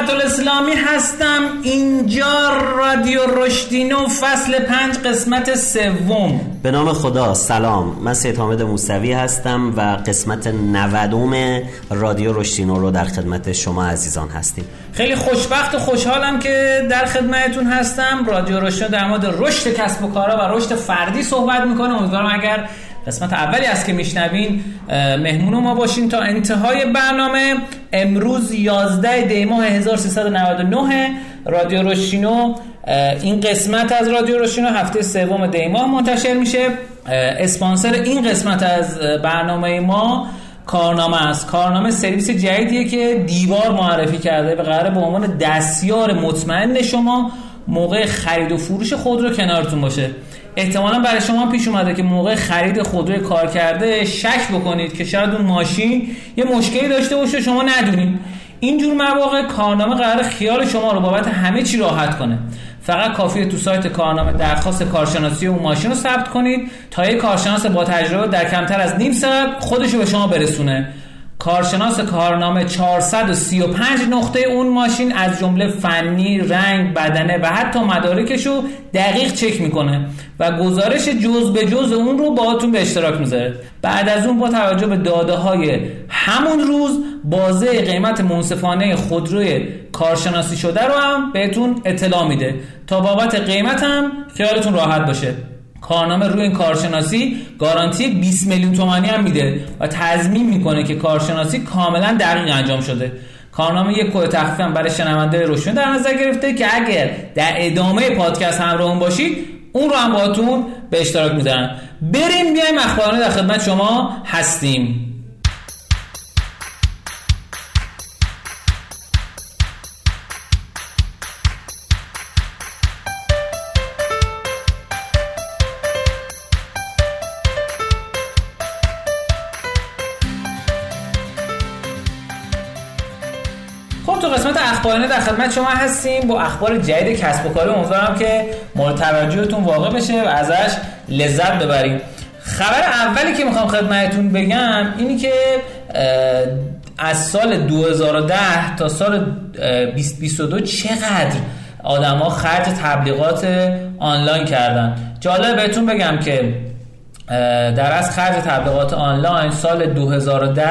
سقط الاسلامی هستم. اینجا رادیو رشدینو فصل پنج قسمت سوم. به نام خدا سلام. من سید حامد موسوی هستم و قسمت نودوم رادیو رشدینو رو در خدمت شما عزیزان هستیم. خیلی خوشبخت و خوشحالم که در خدمتتون هستم. رادیو رشدینو در مورد رشد کسب و کارا و رشد فردی صحبت می‌کنه. امیدوارم اگر قسمت اولی است که میشنوین مهمون ما باشین تا انتهای برنامه. امروز 11 دی ماه 1399 رادیو روشینو این قسمت از رادیو روشینو هفته سوم دی ماه منتشر میشه. اسپانسر این قسمت از برنامه ما کارنامه است. کارنامه سرویس جدیدیه که دیوار معرفی کرده به قرار به عنوان دستیار مطمئن شما موقع خرید و فروش خود رو کنارتون باشه. احتمالا برای شما پیش اومده که موقع خرید خودروی کار کرده شک بکنید که شاید اون ماشین یه مشکلی داشته باشه شما ندونید. اینجور مواقع کارنامه قرار خیال شما رو بابت همه چی راحت کنه. فقط کافیه تو سایت کارنامه درخواست کارشناسی اون ماشین رو ثبت کنید تا یک کارشناس با تجربه در کمتر از نیم ساعت خودش رو به شما برسونه. کارشناس کارنامه 435 نقطه اون ماشین از جمله فنی، رنگ، بدنه و حتی مدارکش رو دقیق چک می‌کنه و گزارش جز به جز اون رو باهاتون به اشتراک می‌ذاره. بعد از اون با توجه به داده های همون روز بازه قیمت منصفانه خودروی کارشناسی شده رو هم بهتون اطلاع میده. تا بابت قیمت هم خیالتون راحت باشه. کارنامه روی این کارشناسی گارانتی 20 میلیون تومانی هم میده و تضمین می‌کنه که کارشناسی کاملا دقیق انجام شده. کارنامه یک کد تخفیف هم برای شنونده روشن در نظر گرفته که اگر در ادامه پادکست همراهمون باشید اون رو هم باهاتون به اشتراک می‌ذارم. بریم بیایم اخبارانه در خدمت شما هستیم. اخبارانه در خدمت شما هستیم. با اخبار جدید کسب و کار امیدوارم که مورد توجهتون واقع بشه و ازش لذت ببریم. خبر اولی که می‌خوام خدمتتون بگم اینی که از سال 2010 تا سال 2022 چقدر آدما خرج تبلیغات آنلاین کردن؟ جالب بهتون بگم که در از خرج تبلیغات آنلاین سال 2010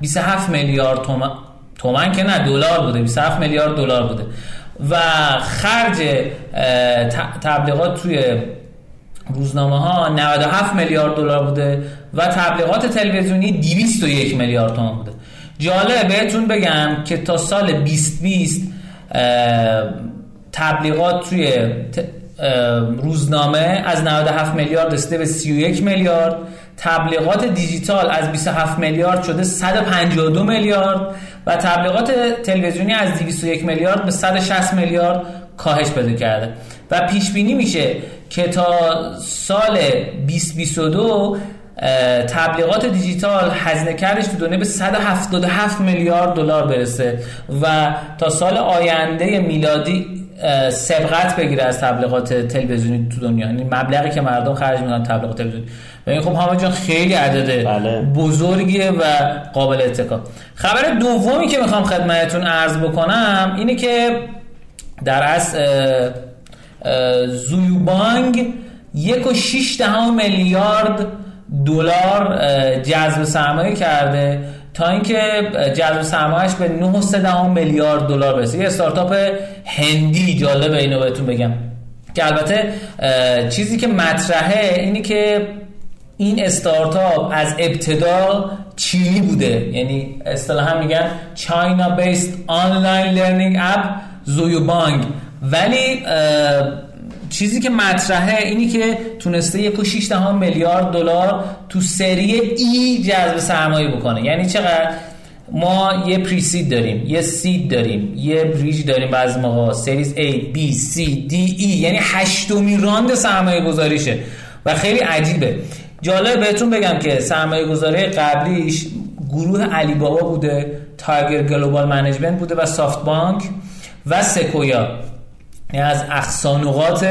27 میلیارد تومن که نه دلار بوده 27 میلیارد دلار بوده. و خرج تبلیغات توی روزنامه ها 97 میلیارد دلار بوده و تبلیغات تلویزیونی 201 میلیارد تومان بوده. جالب بهتون بگم که تا سال 2020 تبلیغات توی روزنامه از 97 میلیارد رسیده به 31 میلیارد. تبلیغات دیجیتال از 27 میلیارد شده 152 میلیارد. و تبلیغات تلویزیونی از 201 میلیارد به 160 میلیارد کاهش پیدا کرده. و پیش بینی میشه که تا سال 2022 تبلیغات دیجیتال هزینه کردش تو دنیا به 177 میلیارد دلار برسه و تا سال آینده میلادی سبقت بگیره از تبلیغات تلویزیونی تو دنیا. یعنی مبلغی که مردم خرج می‌کنن تبلیغات تلویزیونی. و این خب همه جان خیلی عدد بله. بزرگیه و قابل اتکا. خبر دومی که می‌خوام خدمتتون عرض بکنم اینه که در از زویوبانگ یک و شیش دهم میلیارد دلار جذب سرمایه کرده. تا اینکه جذب سرمایهش به 9.3 میلیارد دلار برسه. یه استارتاپ هندی جالبه اینو بهتون بگم. که البته چیزی که مطرحه اینی که این استارتاپ از ابتدا چینی بوده. یعنی اصطلاحا میگن China-based online learning app Zuoyebang ولی چیزی که مطرحه اینی که تونسته یک و دهم میلیارد دلار تو سری E جذب سرمایه بکنه. یعنی چقدر؟ ما یه pre-seed داریم یه seed داریم یه bridge داریم بعض موقع series A B C D E. یعنی هشتمی round سرمایه گذاریشه. و خیلی عجیبه. جالب بهتون بگم که سرمایه گذاری قبلیش گروه علی بابا بوده Tiger Global Management بوده و SoftBank و Sequoia یعنی از اقصی نقاط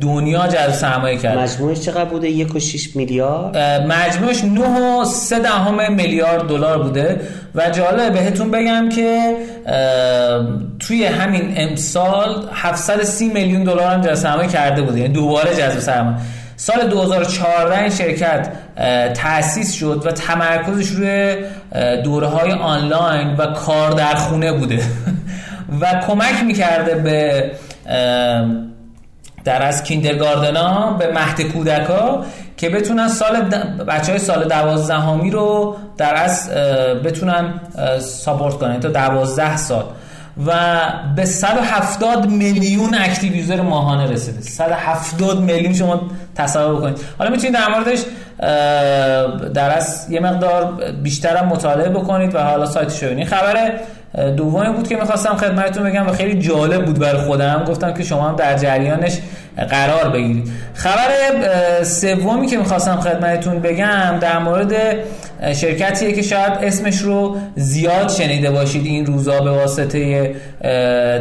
دنیا جذب سرمایه کرد. مجموعش چقدر بوده؟ یک و میلیارد؟ مجموعش 9 و 3 دهم میلیارد دلار بوده. و جالب بهتون بگم که توی همین امسال 730 میلیون دلار هم جذب سرمایه کرده بوده. یعنی دوباره جذب سرمایه. سال 2014 این شرکت تأسیس شد و تمرکزش روی دوره های آنلاین و کار در خونه بوده. و کمک می‌کرده به در از کیندرگاردنا به مهد کودکا که بتونن سال بچه های سال دوازدهمی رو در از بتونن support کنن تا دوازده سال. و به 170 میلیون active user ماهانه رسیده. 170 میلیون شما تصور کنید. حالا می‌تونید در موردش در از یه مقدار بیشتر مطالعه بکنید و حالا سایتش رو ببینید خبر دومی بود که می‌خواستم خدمتتون بگم و خیلی جالب بود برای خودم. گفتم که شما هم در جریانش قرار بگیرید. خبر سومی که می‌خواستم خدمتتون بگم در مورد شرکتیه که شاید اسمش رو زیاد شنیده باشید این روزا به واسطه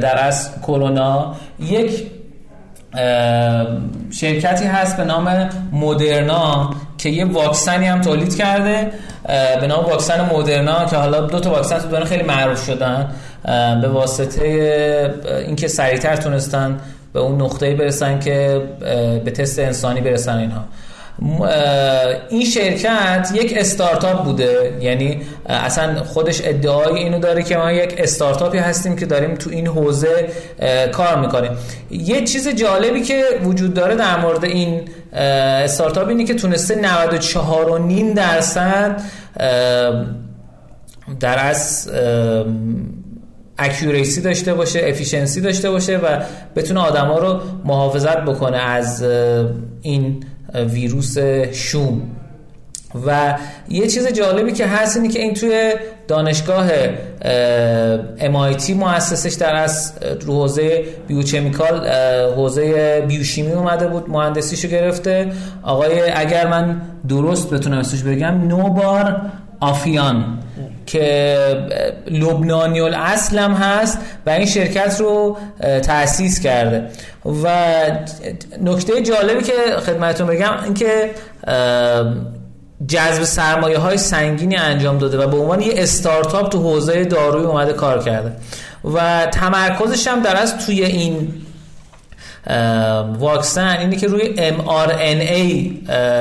در از کرونا. یک شرکتی هست به نام مدرنا. که یه واکسنی هم تولید کرده به نام واکسن مدرنا که حالا دو تا واکسن تو خیلی معروف شدن به واسطه اینکه سریعتر تونستن به اون نقطه‌ای برسن که به تست انسانی برسن اینها. این شرکت یک استارتاپ بوده. یعنی اصلا خودش ادعای اینو داره که ما یک استارتاپی هستیم که داریم تو این حوزه کار می‌کنیم. یه چیز جالبی که وجود داره در مورد این استارتاپ اینه که تونسته 94.5 درصد در واقع accuracy داشته باشه efficiency داشته باشه و بتونه آدما رو محافظت بکنه از این ویروس شوم. و یه چیز جالبی که هست اینه که این توی دانشگاه MIT مؤسسش در از رو حوزه بیوچمیکال حوزه بیوشیمی اومده بود مهندسیشو گرفته. آقای اگر من درست بتونم اسمش بگم نوبار آفیان که لبنانی الاصل هم هست و این شرکت رو تأسیس کرده. و نکته جالبی که خدمتتون بگم اینکه جذب سرمایه های سنگینی انجام داده و به عنوان یه استارتاپ تو حوزه داروی اومده کار کرده. و تمرکزش هم در از توی این واکسن اینه که روی mRNA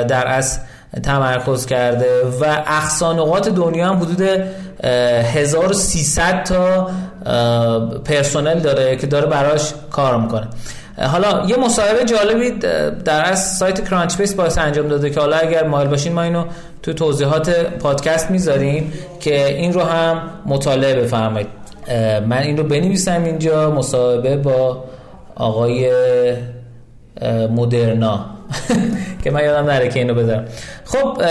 در از تمرکز کرده و اقصانقات دنیا هم حدود 1300 تا پرسنل داره که داره براش کار می‌کنه. حالا یه مصاحبه جالبی در از سایت کرانچ بیس باعث انجام داده که حالا اگر مایل باشین ما اینو تو توضیحات پادکست می‌ذاریم که این رو هم مطالعه بفرمایید. من این رو بنویسم اینجا مصاحبه با آقای مدرنا. که من یادم نره که اینو بذارم. خب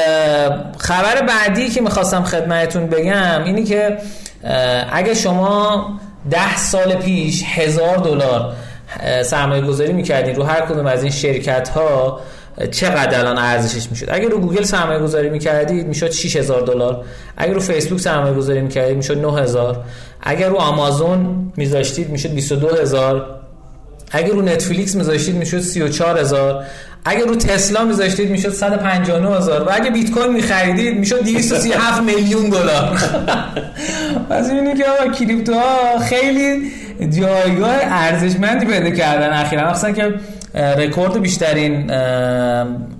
خبر بعدی که می‌خواستم خدمتتون بگم اینی که اگه شما ده سال پیش هزار دلار سرمایه گذاری می‌کردین رو هر کدوم از این شرکت ها چقدر الان ارزشش می‌شد؟ اگر رو گوگل سرمایه گذاری می‌کردید می‌شد 6000 دلار. اگر رو فیسبوک سرمایه گذاری می‌کردید می‌شد 9000 اگر رو آمازون میذاشتید می‌شد 22000 اگر رو نتفلیکس میذاشتید می‌شد 34000 اگر رو تسلا میذاشتید می‌شد 159 هزار و اگه بیت کوین میخریدید می‌شد 237 میلیون دلار. پس اینی که کریپتو ها خیلی جایگاه ارزشمندی پیدا کردن اخیرا. مثلا که رکورد بیشترین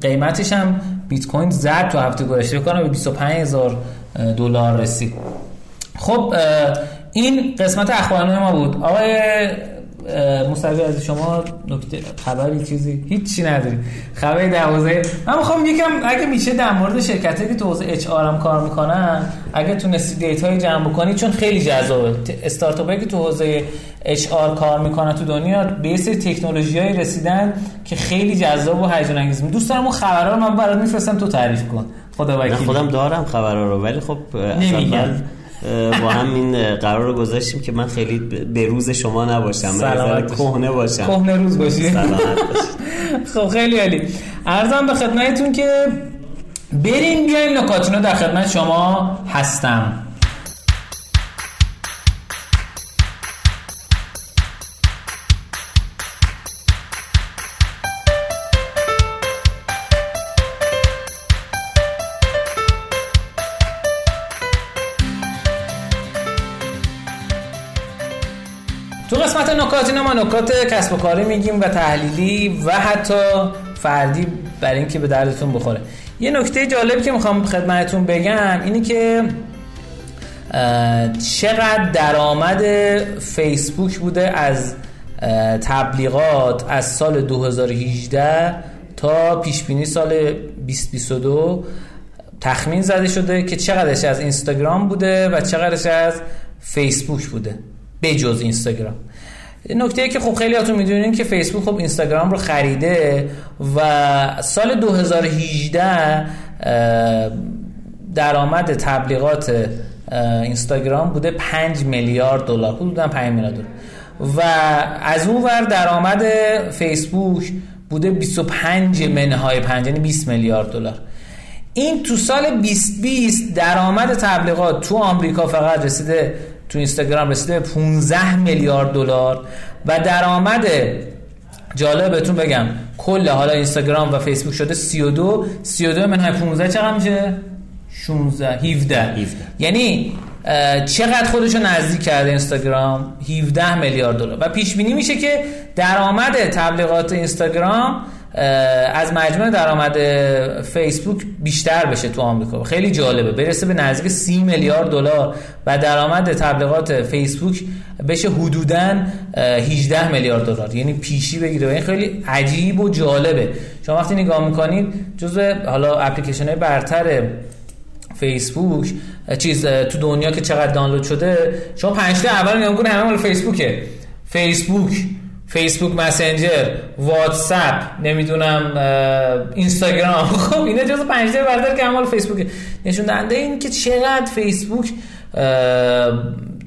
قیمتش هم بیت کوین زد تو هفته گذشته. کنم به 25 هزار دلار رسید. خب این قسمت اخبارنامه ما بود. آقای مصطفی از شما نکته خبری چیزی هیچی نداری خبری در حوزه من می‌خوام یکم اگه میشه در مورد شرکتی که تو حوزه HR هم کار می‌کنن اگه تونستی data ی جمع بکنی چون خیلی جذابه. استارتاپی که تو حوزه HR کار می‌کنن تو دنیا به سری تکنولوژیایی رسیدن که خیلی جذاب و هیجان انگیز دوست دارم اون خبرها رو من برات میفرستم تو تعریف کن. خدا وکیلی. خودم دارم خبرها رو ولی خب نمیگم. با هم این قرار رو گذاشتیم که من خیلی به روز شما نباشم من کهنه باشم. کهنه روز باشی. خب خیلی عالی. ارزم به خدمتتون که بریم بیاین نکاتینو در خدمت شما هستم. نکات اینا ما نکات کسب و کاری میگیم و تحلیلی و حتی فردی برای اینکه به دردتون بخوره. یه نکته جالبی که می‌خوام خدمتتون بگم اینی که چقدر درآمد فیسبوک بوده از تبلیغات از سال 2018 تا پیش بینی سال 2022 تخمین زده شده که چقدرش از اینستاگرام بوده و چقدرش از فیسبوک بوده. بجز اینستاگرام. نکته که خب خیلی هاتون می‌دونین که فیسبوک خب اینستاگرام رو خریده و سال 2018 درآمد تبلیغات اینستاگرام بوده 5 میلیارد دلار. حدودا 5 میلیارد دلار. و از اون ور درآمد فیسبوک بوده 25 منهای 5 یعنی 20 میلیارد دلار. این تو سال 2020 درآمد تبلیغات تو آمریکا فقط رسیده تو اینستاگرام رسیده 15 میلیارد دلار و درآمد جالب بهتون بگم کل حالا اینستاگرام و فیسبوک شده 32 32 منهای 15 چقدر میشه؟ 16 17 17 یعنی چقدر خودشو نزدیک کرده اینستاگرام؟ 17 میلیارد دلار. و پیش بینی میشه که درآمد تبلیغات اینستاگرام از مجموع درآمد فیسبوک بیشتر بشه تو آمریکا. خیلی جالبه. برسه به نزدیک 30 میلیارد دلار و درآمد تبلیغات فیسبوک بشه حدودا 18 میلیارد دلار. یعنی پیشی بگیره. این خیلی عجیب و جالبه. شما وقتی نگاه می‌کنید جزء حالا اپلیکیشن های برتر فیسبوک چیز تو دنیا که چقدر دانلود شده شما پنج تا اول نگاه همه مال فیسبوکه. فیسبوک. فیسبوک مسنجر واتساپ نمی‌دونم اینستاگرام خب اینا جزو پنج تا برتر که مال فیسبوکه نشون دهنده این که چقدر فیسبوک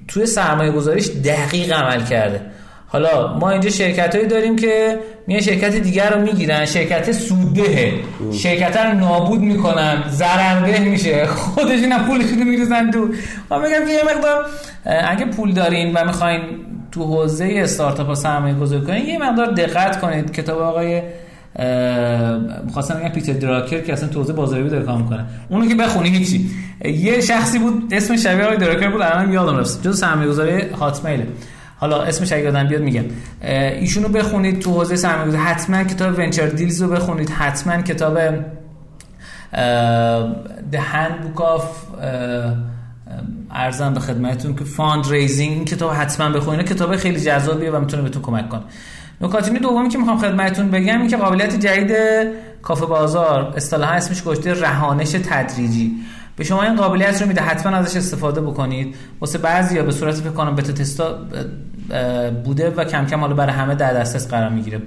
توی سرمایه گذاریش دقیق عمل کرده. حالا ما اینجا شرکت هایی داریم که میان شرکت دیگر رو می‌گیرن. شرکت سوددهه شرکت رو نابود می‌کنن. ضررده میشه. خودشون هم پولشون رو میریزن دو ما میگم که یه مقدار اگه پول دارین و می‌خواین تو حوزه استارتاپ ها سرمایه گذاری کنین یه مقدار دقت کنید. کتاب آقای می‌خواستم بگم پیتر دراکر که اصلا تو حوزه بازاریابی داره کار می‌کنه. اونو که بخونی هیچی. یه شخصی بود اسم شبیه آقای دراکر بود الان یادم رفت. جز سرمایه گذاری هاتمیل حالا اسمش اگه یادم بیاد میگم. ایشونو بخونید تو حوزه سرمایه‌گذاری. حتما کتاب ونچر دیلز رو بخونید. حتما کتاب The Handbook of عرضم به خدمتتون که fundraising این کتاب حتما بخونید کتاب خیلی جذابیه و می‌تونه بهتون کمک کنه. نکات دومی که می‌خوام خدمتتون بگم این که قابلیت جدید کافه بازار اصطلاحا اسمش گذاشته رهایش تدریجی. به شما این قابلیت رو میده. حتما ازش استفاده بکنید. واسه بعضی یا به صورت فکر کنم beta test ا بوده و کم کم حالا برای همه در دسترس قرار می‌گیره.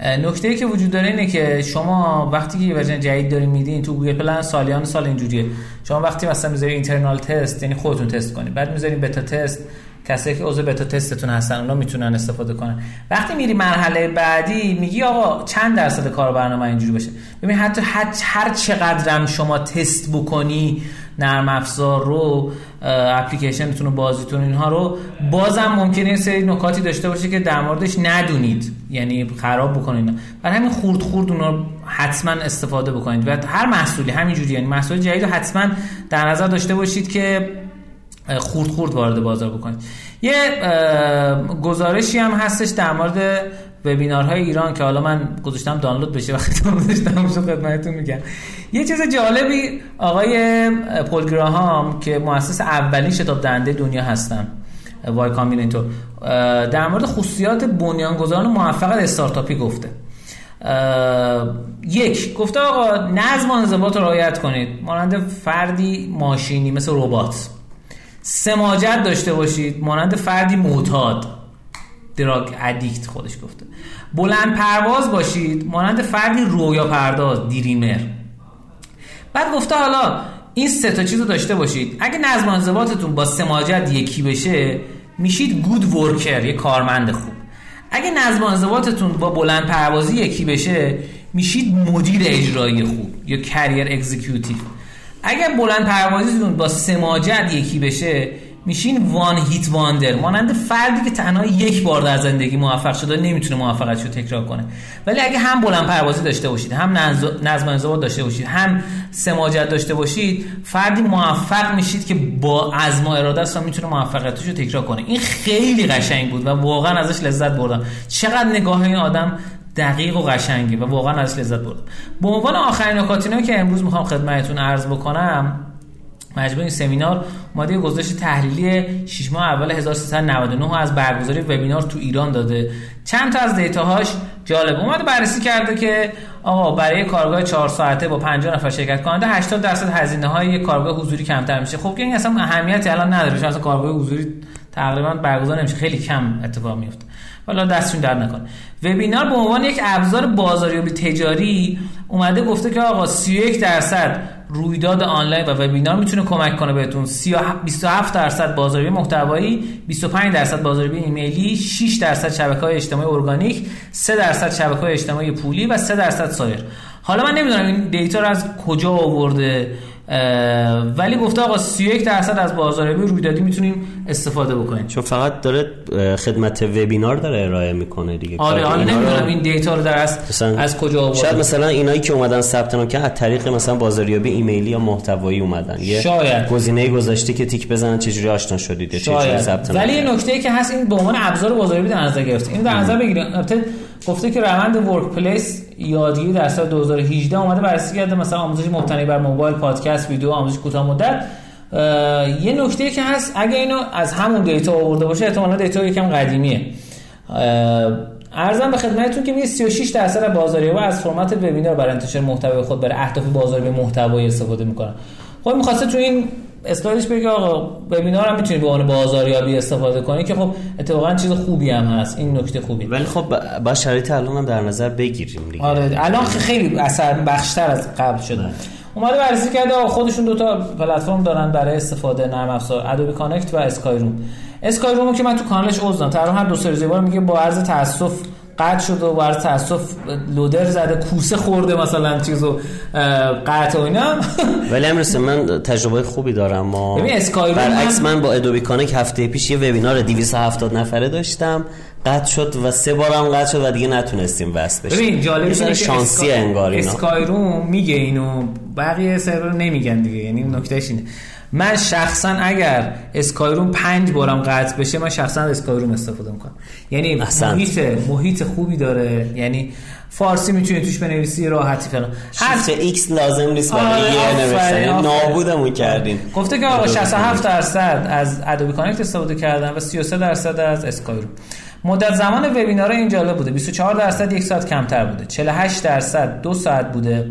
نکته ای که وجود داره اینه که شما وقتی که یه version جدید دارین میدین تو Google Play سالیان سال اینجوریه. شما وقتی مثلا می‌ذاری internal test یعنی خودتون تست کنید. بعد می‌ذارین beta test کسایی که عضو beta test تون هستن اونا می‌تونن استفاده کنن. وقتی میری مرحله بعدی میگی آقا چند درصد کار برنامه اینجوری بشه ببین حتی هر چقدرم شما تست بکنی نرم افزار رو اپلیکیشنتون و بازیتون اینها رو بازم ممکنه سری نکاتی داشته باشه که در موردش ندونید. یعنی خراب بکنید. برای همین خورد خورد اونا حتما استفاده بکنید. و هر محصولی همینجوری. یعنی محصول جدید حتما در نظر داشته باشید که خورد خورد وارد بازار بکنید. یه گزارشی هم هستش در مورد وبینارهای ایران که حالا من گذاشتم دانلود بشه وقتی گذاشتم شو خدمتتون میگم. یه چیز جالبی آقای پول گراهام که مؤسس اولین شتاب دهنده دنیا هستن Y Combinator در مورد خصوصیات بنیانگذاران موفق استارتاپی گفته. یک گفته آقا نظم و انضباط رو رعایت کنید. مانند فردی ماشینی مثل ربات. سماجت داشته باشید. مانند فردی معتاد. drug addict خودش گفته. بلند پرواز باشید. مانند فردی رویا پرداز dreamer. بعد گفته حالا این سه تا چیز رو داشته باشید. اگه نظم انضباطتون با سماجت یکی بشه میشید good worker یه کارمند خوب. اگه نظم انضباطتون با بلند پروازی یکی بشه میشید مدیر اجرایی خوب یا career executive اگر بلند پروازیتون با سماجت یکی بشه میشین one hit wonder. مانند فردی که تنها یک بار در زندگی موفق شده نمی‌تونه موفقیتش رو تکرار کنه. ولی اگه هم بلند پروازی داشته باشید هم نظم انضباط داشته باشید هم سماجت داشته باشید فردی موفق میشید که با عزم و اراده است می‌تونه موفقیتش رو تکرار کنه. این خیلی قشنگ بود و واقعا ازش لذت بردم. چقدر نگاه این آدم دقیق و قشنگی و واقعا ازش لذت بردم. به عنوان آخرین نکاتی که امروز می‌خوام خدمتتون عرض بکنم مجموع این سمینار یه گزارش تحلیلی 6 ماه اول 1399 از برگزاری وبینار تو ایران داده. چند تا از دیتاهاش جالب اومده بررسی کرده که آقا برای کارگاه 4 ساعته با 50 نفر شرکت کننده 80 درصد هزینه های کارگاه حضوری کمتر میشه. خب این اصلا اهمیتی الان نداره چون اصلا کارگاه حضوری تقریبا برگزار نمیشه. خیلی کم اتفاق میفته. حالا دستشون در نکنه. وبینار به عنوان یک ابزار بازاریابی تجاری اومده گفته که آقا 31 درصد رویداد آنلاین و وبینار می‌تونه کمک کنه بهتون. 27 درصد بازاریابی محتوایی 25 درصد بازاریابی ایمیلی 6 درصد شبکه‌های اجتماعی ارگانیک 3 درصد شبکه‌های اجتماعی پولی و 3 درصد سایر. حالا من نمی‌دونم این دیتا رو از کجا آورده. ولی گفته آقا 31 درصد از بازاریابی رویدادی می‌تونیم استفاده بکنیم. چون فقط داره خدمت وبینار داره ارائه می‌کنه دیگه. آره حالا نمی‌دونم این دیتا رو در از, از کجا آورده شاید مثلا اینایی که اومدن ثبت نام که از طریق مثلا بازاریابی ایمیلی یا محتوایی اومدن. یه شاید. گزینه گذاشته که تیک بزنن چجوری آشنا شدید؟ چجوری ثبت ولی یه نکته که هست این به عنوان ابزار بازاریابی در نظر گرفته. این در نظر بگیرید. گفته که روند ورک پلیس یادگیری در سال 2018 اومده بررسی کرده. مثلا آموزش مبتنی بر موبایل پادکست ویدیو آموزش کوتاه مدت. یه نکته که هست اگه اینو از همون دیتا آورده باشه احتمالاً دیتا یکم قدیمیه. ارزم به خدمتتون که میگه 36 درصد بازاریابا از فرمت وبینار برای انتشار محتوای خود برای اهداف بازاریابی محتوایی استفاده می‌کنن. خب می‌خواسته تو این اسلایدش بگه آقا وبینار هم می‌تونی به عنوان بازاریابی استفاده کنی که خب اتفاقا چیز خوبی هم هست. این نکته خوبی. ولی خب با شرایط الان هم در نظر بگیریم دیگه. آره الان خیلی اثر بخشتر از قبل شده. اومده بررسی کرده خودشون دوتا پلتفرم دارن برای استفاده نرم افزار Adobe Connect و Skyroom Skyroom و که من تو کانالش عضو دارم هر دو سه بار میگه با عرض تاسف قطع شد و بر تاسف لودر زده کوسه خورده مثلا چیزو قطع و اینا. ولی امروز من تجربه خوبی دارم. ما ببین اسکای برعکس من با ادوبی کانک هفته پیش یه وبینار 270 نفره داشتم. قطع شد و سه بارم قطع شد و دیگه نتونستیم وصل بشیم. ببین جالب شانسی انگار اینا. اسکای روم میگه اینو بقیه سرور نمیگن دیگه. یعنی نکتهش اینه. من شخصا اگر اسکایروم پنج بارم قطع بشه من شخصا اسکایروم استفاده می‌کنم. یعنی محیط محیط خوبی داره. یعنی فارسی می‌تونی توش بنویسی راحتی فلان هر ایکس لازم نیست برای آره، یه نوشتن نابودمون کردیم. گفته که آقا 67 درصد از Adobe Connect استفاده کردن و 33 درصد از Skyroom مدت زمان وبینار این جالب بوده. 24 درصد یک ساعت کمتر بوده. 48 درصد دو ساعت بوده.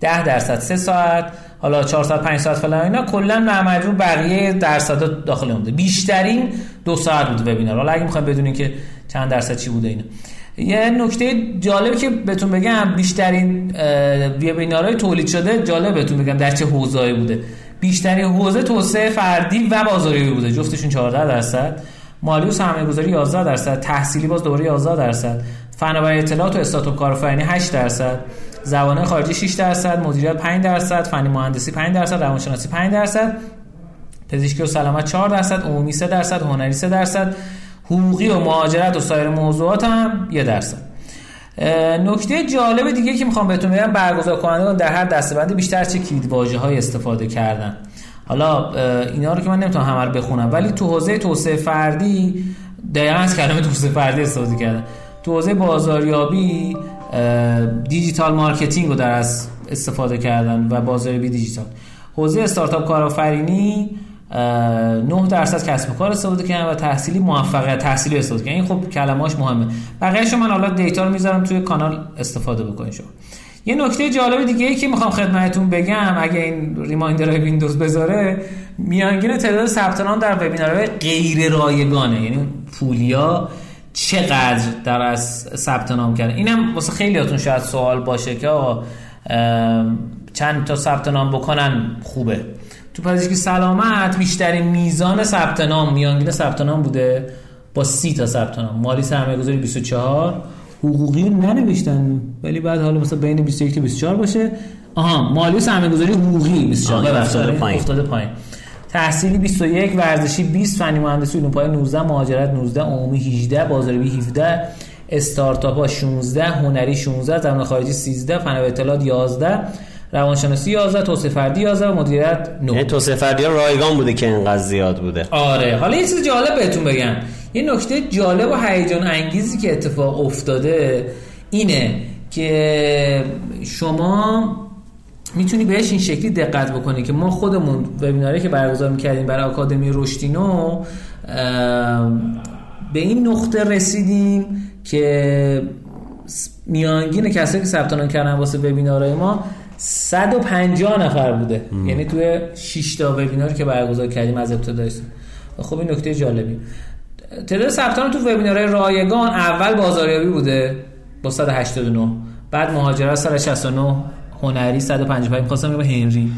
10 درصد سه ساعت حالا 4 ساعت 5 ساعت فلان اینا کلا مجموع بقیه درصد داخل اونده بیشترین دو ساعت بود وبینار. حالا اگه می‌خوایم بدونین که چند درصد چی بوده اینا. یه نکته جالبی که بهتون بگم بیشترین وبینارهای تولید شده جالب بهتون بگم در چه حوزه‌ای بوده. بیشترین حوزه توسعه فردی و بازاریابی بوده. جفتشون 14 درصد مالی و سرمایه‌گذاری 11 درصد تحصیلی باز دوباره 11 درصد فناوری اطلاعات و استارتاپ کارآفرینی 8 درصد. زبانه خارجی 6 درصد مدیریت 5 درصد فنی مهندسی 5 درصد روانشناسی 5 درصد پزشکی و سلامت 4 درصد عمومی 3 درصد هنری 3 درصد حقوقی و مهاجرت و سایر موضوعات هم 1 درصد. نکته جالب دیگه که می‌خوام بهتون بگم برگزار کنندگان در هر دستبندی بیشتر چه کلید واژه های استفاده کردن. حالا اینا رو که من نمی‌تونم همه رو بخونم ولی تو حوزه توسعه فردی دقیقا از کلمه توسعه فردی استفاده کردن. تو حوزه بازاریابی digital marketing رو در از استفاده کردن و بازاریابی دیجیتال. حوزه استارتاپ کارآفرینی 9 درصد کسب و کار استفاده کردن و تحصیلی موفقیت تحصیلی استفاده کردن. این خب کلماش مهمه. بقیه‌اش من حالا دیتا رو می‌ذارم توی کانال استفاده بکنید شما. یه نکته جالب دیگه ای که می‌خوام خدمتتون بگم اگه این ریمایندر ویندوز بذاره میانگین تعداد ثبت نام در وبینارهای غیر رایگانه یعنی پولیا چقدر در از ثبت نام کرده؟ اینم واسه خیلیاتون شاید سوال باشه که آقا چند تا ثبت نام بکنن خوبه. تو پزشکی سلامت بیشترین میزان ثبت نام میانگین ثبت نام بوده با سی تا ثبت نام. مالی سرمایه گذاری 24 حقوقی ننوشتن ولی بعد حالا مثلا بین 21 تا 24 باشه. آها مالی سرمایه گذاری حقوقی 24 افتاده پایین. افتاده پایین. تحصیلی 21 ورزشی 20 فنی مهندسی علوم پایه 19 مهاجرت 19 عمومی 18 بازاریابی 17 استارتاپ ها 16 هنری 16 زبان خارجی 13 فن اطلاعات 11 روانشناسی 11 توسعه فردی 11 و مدیریت 9 یعنی توسعه فردی ها رایگان بوده که اینقدر زیاد بوده. آره. حالا یه چیز جالب بهتون بگم. یه نکته جالب و هیجان انگیزی که اتفاق افتاده اینه که شما می‌تونی بهش این شکلی دقت بکنی که ما خودمون وبیناری که برگزار می‌کردیم برای آکادمی رشدینو به این نقطه رسیدیم که میانگین کسایی که ثبت نام کردن واسه وبینارهای ما 150 نفر بوده. ام. یعنی توی 6 تا وبیناری که برگزار کردیم از ابتدای خب این نکته جالبی. تعداد ثبت نام تو وبینارهای رایگان اول بازاریابی بوده با 189 بعد مهاجرت 169 هنری 155 می‌خواستم بگم هنری.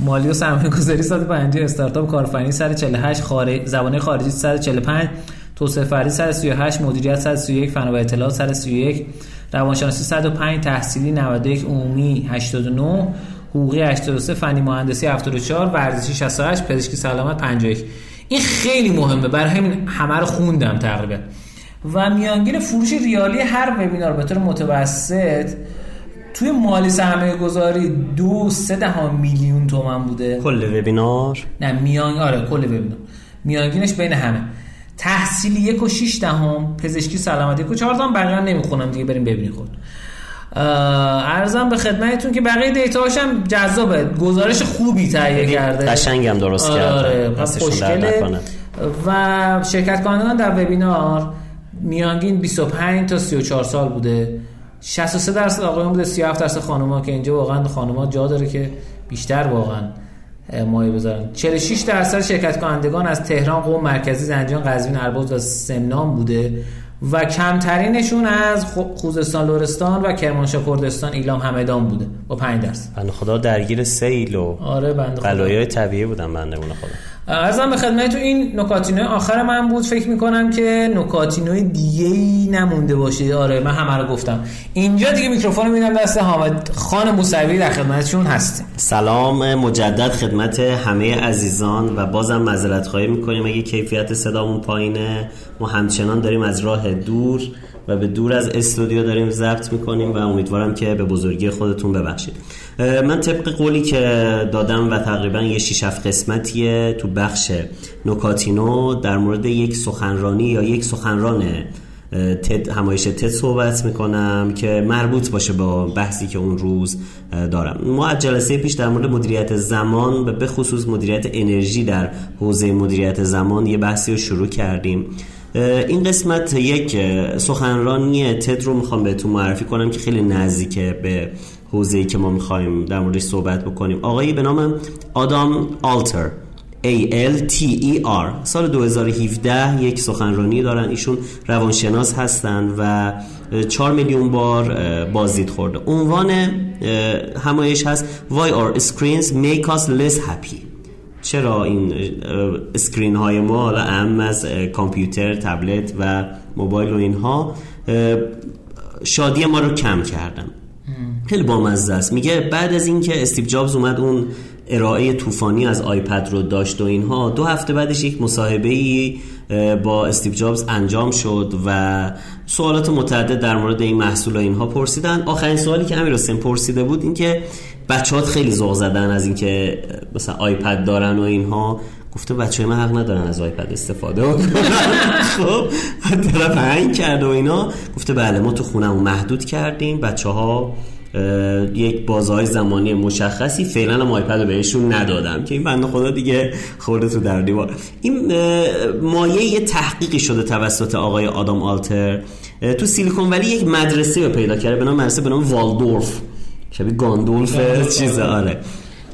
مالی و سرمایه گذاری 150 استارتاپ کارفنی 148 خارج زبانه خارجی 145 توسعه فردی 138 مدیریت 131 فن و اطلاعات 131 روانشناسی 105 تحصیلی 91 عمومی 89 حقوقی 83 فنی مهندسی 74 ورزشی 68 پزشکی سلامت 51 این خیلی مهمه. برای همین همه رو خوندم تقریبا. و میانگین فروش ریالی هر وبینار به طور متوسط توی مالی سرمایه گذاری دو سه ده میلیون تومن بوده. کل وبینار؟ نه میان آره کل وبینار. میانگینش بین همه. تحصیلی یک و شیش دهم پزشکی سلامتی یک و چهار دهم بقیه نمی‌خونم دیگه بریم ببینید خود. ارزم به خدمتتون که بقیه دیتا هم جذابه. گزارش خوبی تهیه کرده. قشنگم درست آره کرده خوشگله. و شرکت کنندگان در وبینار میانگین 25 تا 34 سال بوده. 63 درصد آقایان بوده 37 درصد خانم‌ها که اینجا واقعا خانم‌ها جا داره که بیشتر واقعا مایه بذارن. 46 درصد شرکت کنندگان از تهران قم مرکزی زنجان قزوین البرز و سمنان بوده و کمترینشون از خوزستان لرستان و کرمانشاه کردستان ایلام همدان بوده. با 5 درصد. بنده خدا درگیر سیل و آره بنده خدا. طبیعی بودن بنده خدا. ارزم به خدمتتون این نکاتینوی آخر من بود. فکر می‌کنم که نکاتینوی دیگه ای نمونده باشه. آره من همه رو گفتم. اینجا دیگه میکروفون میدم دست حامد خان موسوی در خدمتشون هستیم. سلام مجدد خدمت همه عزیزان و بازم معذرت خواهی می‌کنیم. اگه کیفیت صدامون پایینه ما همچنان داریم از راه دور و به دور از استودیو داریم ضبط می‌کنیم و امیدوارم که به بزرگی خودتون ببخشید. من طبق قولی که دادم و تقریبا یه شیش قسمتیه تو بخش نوکاتینو در مورد یک سخنرانی یا یک سخنران تد همایش تد صحبت می‌کنم که مربوط باشه با بحثی که اون روز دارم. ما از جلسه پیش در مورد مدیریت زمان به خصوص مدیریت انرژی در حوزه مدیریت زمان یه بحثی رو شروع کردیم. این قسمت یک سخنرانی تد رو می‌خوام بهتون معرفی کنم که خیلی نزدیکه به حوزه‌ای که ما می‌خوایم در موردش صحبت بکنیم. آقایی به نام آدام آلتر. A L T E R. سال 2017 یک سخنرانی دارن. ایشون روانشناس هستن و 4 میلیون بار بازدید خورده. عنوان همایش هست Why our screens make us less happy. چرا این screen های ما حالا اهم از کامپیوتر تبلت و موبایل و اینها شادی ما رو کم کردن. خیلی بامزه است. میگه بعد از اینکه استیو جابز اومد اون ارائه طوفانی از آیپد رو داشت و اینها دو هفته بعدش یک مصاحبه ای با استیو جابز انجام شد و سوالات متعدد در مورد این محصول و اینها پرسیدن. آخرین سوالی که امیر حسین پرسیده بود اینکه بچه‌ها خیلی ذوق زدن از اینکه مثلا آیپد دارن و اینها. گفته بچه من حق ندارن از آیپد استفاده خب طرف هنگ کرد و اینا. گفته بله ما تو خونمون محدود کردیم. بچه ها یک بازهای زمانی مشخصی فعلا هم iPad رو بهشون ندادم که این بنده خدا دیگه خورده تو در دیوار. این مایه یه تحقیقی شده توسط آقای آدام آلتر. تو سیلیکون ولی یک مدرسه رو پیدا کرده. به نام مدرسه به نام والدورف. شبیه گاندولف چیزه آره.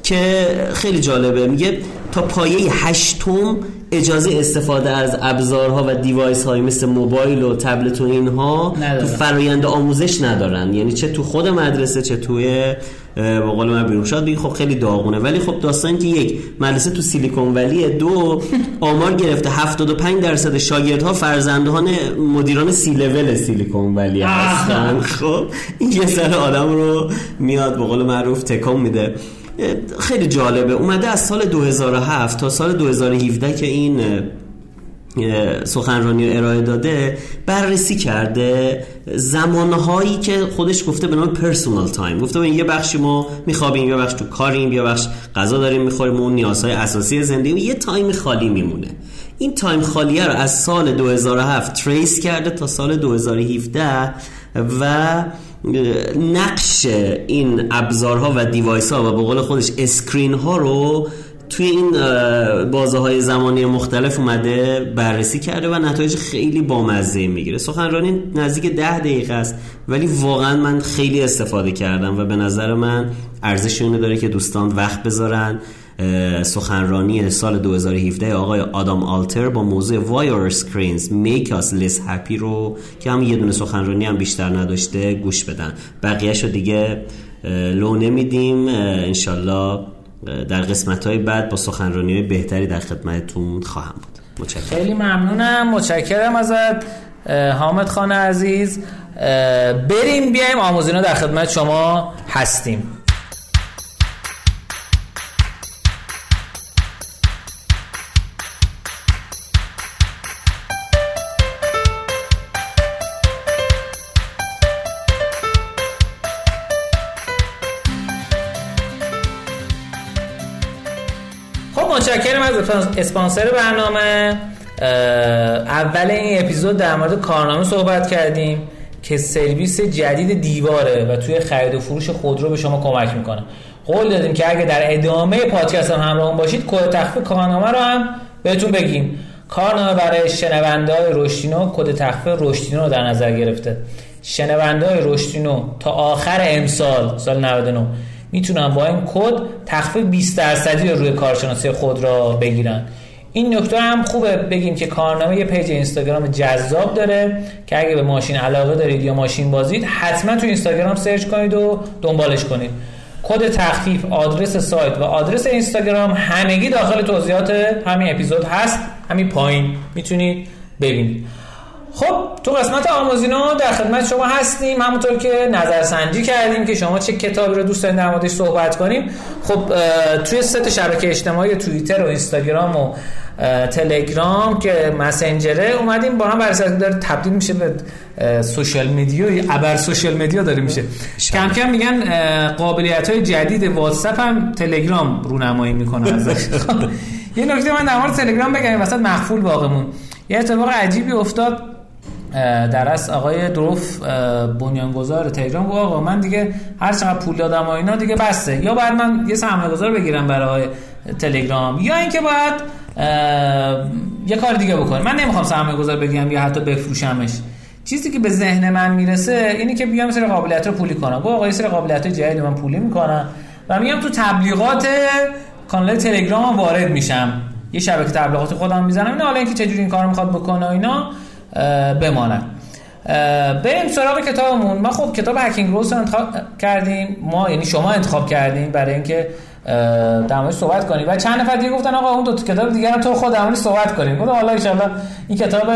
که خیلی جالبه. میگه تا پایه هشتم اجازه استفاده از ابزارها و device های مثل موبایل و تبلت و اینها تو فرایند آموزش ندارن. یعنی چه تو خود مدرسه چه توی به قول من بیرون. شاید خب خیلی داغونه. ولی خب داستان که یک مدرسه تو سیلیکون ولی دو آمار گرفته. 75 درصد شاگردها فرزندان مدیران سی لول سیلیکون ولی هستن. خب این یه سر آدم رو میاد به قول معروف تکان میده. خیلی جالبه. اومده از سال 2007 تا سال 2017 که این سخنرانی ارائه داده بررسی کرده زمانهایی که خودش گفته به نام personal time گفته به یه بخشی ما میخوابیم یه بخش تو کاریم یه بخش غذا داریم می‌خوریم اون نیازهای اساسی زندگی. یه time خالی میمونه. این time خالیه رو از سال 2007 trace کرده تا سال 2017 و نقش این ابزارها و device ها و به قول خودش screen ها رو توی این بازه های زمانی مختلف اومده بررسی کرده و نتایج خیلی بامزه می‌گیره. سخنرانی نزدیک ده دقیقه است ولی واقعا من خیلی استفاده کردم و به نظر من ارزش اینو داره که دوستان وقت بذارن. سخنرانی سال 2017 آقای آدام آلتر با موضوع Why our screens make us less happy رو که هم یه دونه سخنرانی هم بیشتر نداشته گوش بدن. بقیهش رو دیگه لو نمیدیم. انشالله در قسمت های بعد با سخنرانی بهتری در خدمتتون خواهم بود. متشکرم. خیلی ممنونم. متشکرم ازت حامد خان عزیز. بریم بیایم آموزینا در خدمت شما هستیم. اسپانسر برنامه اول این اپیزود در مورد کارنامه صحبت کردیم که سرویس جدید دیواره و توی خرید و فروش خودرو به شما کمک می‌کنه. قول دادیم که اگه در ادامه پادکست هم همراه باشید کد تخفیف کارنامه رو هم بهتون بگیم. کارنامه برای شنونده های رشتینو کد تخفیف رشتینو رو در نظر گرفته. شنونده های رشتینو تا آخر امسال سال 99 می‌تونن با این کد تخفیف 20 درصدی روی کارشناسی خود را بگیرن. این نکته هم خوبه بگیم که کارنامه یه page اینستاگرام جذاب داره که اگه به ماشین علاقه دارید یا ماشین بازید حتما تو اینستاگرام search کنید و دنبالش کنید. کد تخفیف آدرس سایت و آدرس اینستاگرام همگی داخل توضیحات همین اپیزود هست. همین پایین می‌تونید ببینید. خب تو قسمت آموزینا در خدمت شما هستیم. همونطور که نظرسنجی کردیم که شما چه کتابی رو دوست دارید در موردش صحبت کنیم. خب توی سه تا شبکه اجتماعی توییتر و اینستاگرام و تلگرام که مسنجره اومدیم با هم بررسی داره تبدیل میشه به social media ابر social media داره میشه. کم کم میگن قابلیت های جدید واتساپ هم تلگرام رونمایی می‌کنه ازش. یه نکته من در مورد تلگرام بگم وسط مخفول باقیمون. یه اتفاق عجیبی افتاد. در از آقای دوروف بنیانگذار تلگرام گفت آقا من دیگه هر چقدر پول دادم و اینا دیگه بسته. یا باید من یه سرمایه گذار بگیرم برای تلگرام یا اینکه باید یه کار دیگه بکنم. من نمی‌خوام سرمایه گذار بگیرم یا حتی بفروشمش. چیزی که به ذهن من می‌رسه اینی که بیام سر قابلیت رو پولی کنم. گفت آقا سر قابلیت جدید من پولی می‌کنم و میام تو تبلیغات کانال تلگرام وارد میشم. یه شبکه تبلیغات خودم می‌زنم. اینا حالا اینکه چجوری این کارو می‌خواد بکنه اینا. بمانن بریم سراغ کتابمون. ما خب کتاب Hacking Growth رو انتخاب کردیم. ما یعنی شما انتخاب کردیم برای اینکه در موردش صحبت کنیم. و چند نفر دیگه گفتن آقا اون دو کتاب دیگه هم تو خود در صحبت کنیم. گفتم حالا ان این کتاب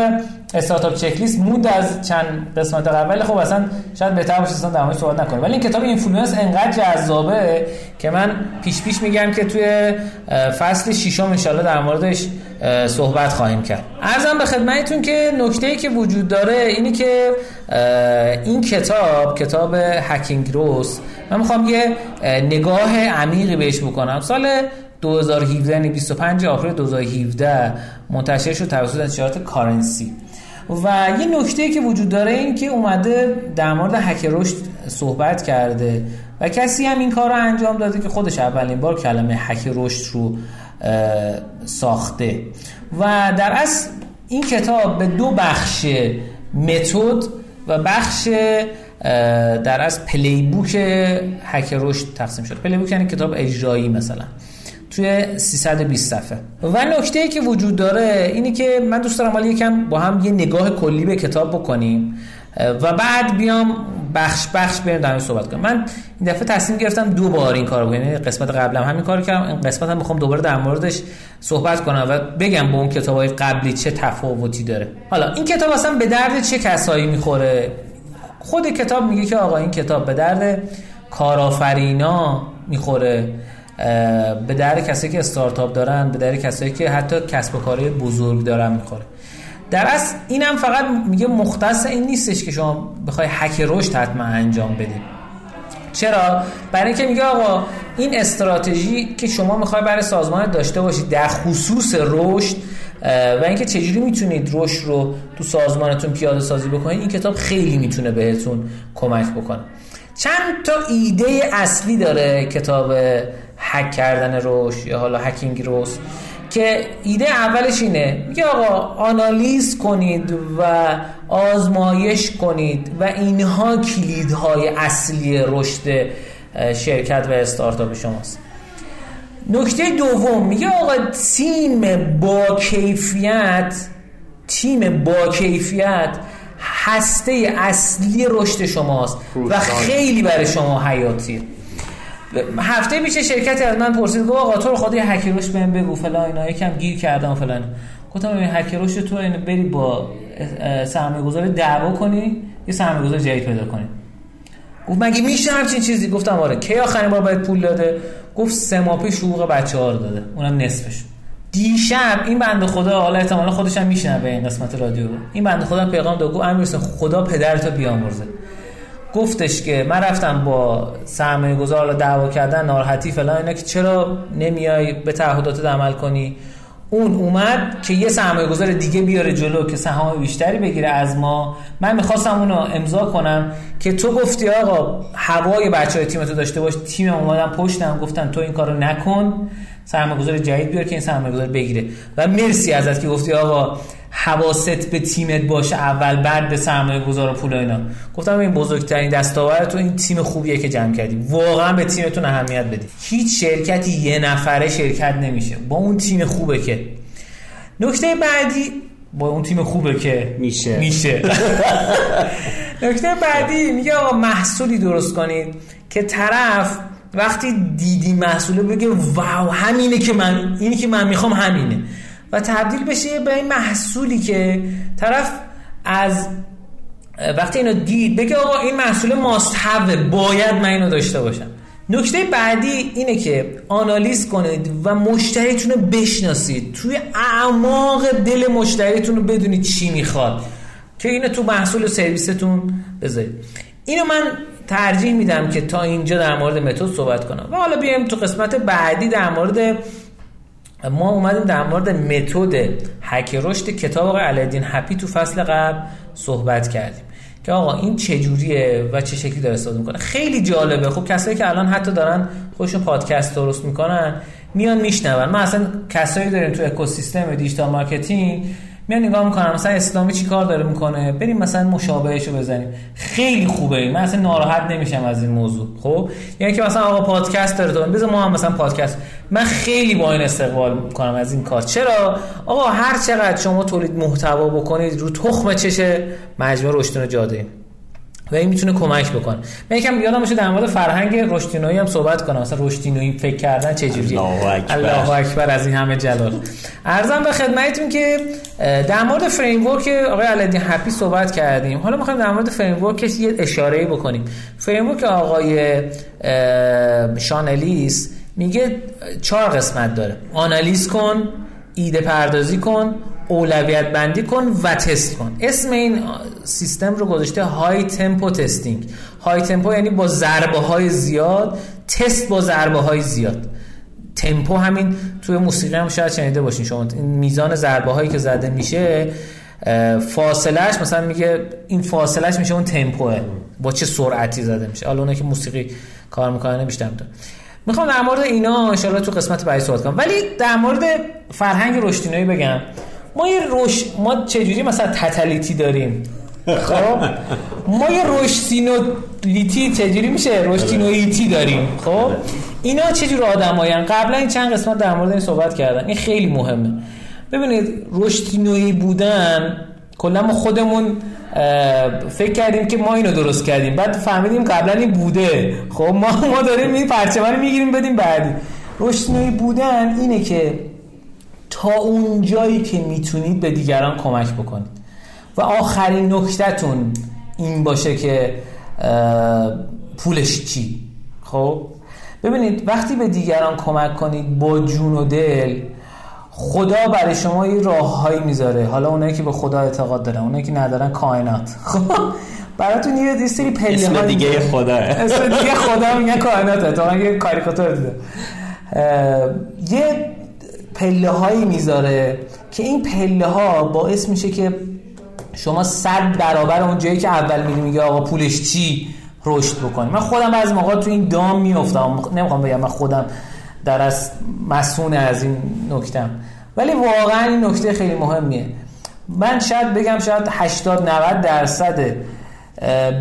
Startup Checklist موند از چند قسمت قبل خب اصلا شاید بهتر باشه اصلا در موردش صحبت نکنیم. ولی این کتاب Influence انقدر جذابه که من پیش پیش میگم که توی فصل ششم ان در موردش صحبت خواهیم کرد. ارزم به خدمتتون که نکته ای که وجود داره اینی که این کتاب کتاب هکینگ روز من می‌خوام یه نگاه عمیقی بهش بکنم. سال 2017 یعنی 25 آپریل 2017 منتشر شد توسط انتشارات کارنسی. و یه نکته که وجود داره این که اومده در مورد هک رشد صحبت کرده و کسی هم این کار رو انجام داده که خودش اولین بار کلمه هک رشد رو ساخته. و در اصل این کتاب به دو بخش متد و بخش در از playbook هک رشد تقسیم شد playbook یعنی کتاب اجرایی مثلا. توی 320 صفحه. و نکته ای که وجود داره اینی که من دوست دارم حالا یکم با هم یه نگاه کلی به کتاب بکنیم. و بعد بیام بخش بخش بریم در صحبت کنم من این دفعه تصمیم گرفتم دو بار این کارو کنم یعنی قسمت قبلم همین کارو کردم. این قسمت هم می‌خوام دوباره در موردش صحبت کنم و بگم با اون کتابای قبلی چه تفاوتی داره. حالا این کتاب اصلا به درد چه کسایی می‌خوره؟ خود کتاب میگه که آقا این کتاب به درد کارآفرینا می‌خوره. به در کسایی که استارتاپ دارن به در کسایی که حتی کسب و کارهای بزرگ دارن می‌خوره. در اصل اینم فقط میگه مختص این نیستش که شما بخوای حک رشد حتما انجام بدید چرا؟ برای اینکه میگه آقا این استراتژی که شما می‌خوای برای سازمان داشته باشید در خصوص رشد و اینکه چجوری می‌تونید رشد رو تو سازمانتون پیاده سازی بکنید این کتاب خیلی می‌تونه بهتون کمک بکنه. چند تا ایده اصلی داره کتاب هک کردن رشد یا حالا هکینگ رشد که ایده اولش اینه. میگه آقا آنالیز کنید و آزمایش کنید و اینها کلیدهای اصلی رشد شرکت و استارتاپ شماست. نکته دوم میگه آقا تیم با کیفیت تیم با کیفیت هسته اصلی رشد شماست و خیلی برای شما حیاتیه هفته پیش شرکتی از من پرسید گفت آقا تو رو خدا هکروش بهم بگو فلان اینا یکم گیر کردم فلان. گفتم این هکروش تو اینو بری با سرمایه گذار دعوا کنی یه سرمایه گذار جدید پیدا کنی. گفت مگه میشه همچین چیزی؟ گفتم آره. کی آخرین بار باید پول داده؟ گفت سه ماه پیش حقوق بچه ها رو داده. اونم نصفش. دیشب این بنده خدا حالا احتمالاً خودش هم به این قسمت رادیو این بنده خدا پیغام داد گفت امیر خدا پدرتو بیامرزه. گفتش که من رفتم با سرمایه گذار دعوا کردن ناراحتی فلان اینا که چرا نمیای به تعهداتت عمل کنی؟ اون اومد که یه سرمایه گذار دیگه بیاره جلو که سهام بیشتری بگیره از ما. من می‌خواستم اونو امضا کنم که تو گفتی آقا هوای بچه های تیمتو داشته باش. تیم اومدم پشتم گفتن تو این کارو نکن. سرمایه گذار جدید بیار که این سرمایه گذار بگیره. و مرسی ازت که گفتی آقا حواست به تیمت باشه اول بعد به سرمایه گذار و پول اینا. گفتم این بزرگترین دستاورد تو این تیم خوبیه که جمع کردی. واقعا به تیمتون اهمیت بدی. هیچ شرکتی یه نفره شرکت نمیشه. با اون تیم خوبه که. نکته بعدی با اون تیم خوبه که میشه. میشه. نکته بعدی میگه آقا محصولی درست کنید که طرف وقتی دیدی محصوله بگه واو همینه که من اینی که من می‌خوام همینه. و تبدیل بشه به این محصولی که طرف از وقتی اینو دید بگه آقا این محصول ماست باید من اینو داشته باشم. نکته بعدی اینه که آنالیز کنید و مشتریتون رو بشناسید. توی اعماق دل مشتریتون رو بدونید چی می‌خواد. که اینو تو محصول و سرویستون بذارید. اینو من ترجیح میدم که تا اینجا در مورد متد صحبت کنم. و حالا بیایم تو قسمت بعدی در مورد ما اومدیم در مورد متد هک رشد کتاب آقای علادین هپی تو فصل قبل صحبت کردیم که آقا این چه جوریه و چه شکلی داره استفاده می‌کنه؟ خیلی جالبه. خب کسایی که الان حتی دارن خودشون پادکست درست می‌کنن میان میشنون. ما اصلا کسایی داریم تو اکوسیستم digital marketing میان نگاه می‌کنم مثلا اسلامی چی کار داره می‌کنه؟ بریم مثلا مشابهشو بزنیم. خیلی خوبه. من اصلا ناراحت نمیشم از این موضوع. خب؟ یعنی که مثلا آقا پادکست داره تو بذار ما هم مثلا پادکست من خیلی با این استقبال می‌کنم از این کار. چرا؟ آقا هر چقدر شما تولید محتوا بکنید رو تخم چشه مجموعه رشدون جاده و این می‌تونه کمک بکنه. من یکم یادم باشه در مورد فرهنگ رشدینویی هم صحبت کنم. مثلا رشدینویی فکر کردن چه جوریه الله اکبر از این همه جلال. عرضم به خدمتتون که در مورد framework آقای علادین هپی صحبت کردیم. حالا می‌خوایم در مورد framework یه اشاره بکنیم. framework آقای شان الیس میگه چهار قسمت داره. آنالیز کن ایده پردازی کن اولویت بندی کن و تست کن. اسم این سیستم رو گذاشته high tempo testing high tempo یعنی با ضربه های زیاد تست با ضربه های زیاد. تمپو همین توی موسیقی هم شاید شنیده باشین شما. این میزان ضربه هایی که زده میشه فاصلهش مثلا میگه این فاصلهش میشه اون تمپوه با چه سرعتی زده میشه. حالا که موسیقی کار می‌کنه بیشتر می‌خوام در مورد اینا ان تو قسمت بعدی صحبت کنم. ولی در مورد فرهنگ رشدینویی بگم. ما یه روش ما چجوری مثلا تتلیتی داریم؟ خب؟ ما یه رشدینولیتی چجوری میشه؟ رشدینویتی داریم. خب؟ اینا چجور آدمایان قبلا این چند قسمت در مورد این صحبت کردن این خیلی مهمه. ببینید رشدینویی بودن کلا ما خودمون فکر کردیم که ما اینو درست کردیم. بعد فهمیدیم قبلا این بوده. خب؟ ما ما داریم این پرچمه رو می‌گیریم بدیم بعدی. رشدینویی بودن اینه که تا اون جایی که می‌تونید به دیگران کمک بکنید. و آخرین نکتهتون این باشه که پولش چی؟ خب؟ ببینید وقتی به دیگران کمک کنید با جون و دل خدا برای شما یه راههایی می‌ذاره. حالا اونایی که به خدا اعتقاد دارن اونایی که ندارن کائنات. خب؟ براتون یه سری پله اسم دیگه خدا اسم دیگه خدا میگن کائنات تو یه کاریکاتور دیده یه پله هایی می‌ذاره که این پله ها باعث میشه که شما صد برابر اون جایی که اول میری میگه آقا پولش چی رشد بکنی من خودم از موقع تو این دام میافتم نمی‌خوام بگم من خودم در از مسئول از این نکتم. ولی واقعا این نکته خیلی مهمیه. من شاید بگم شاید 80 90 درصد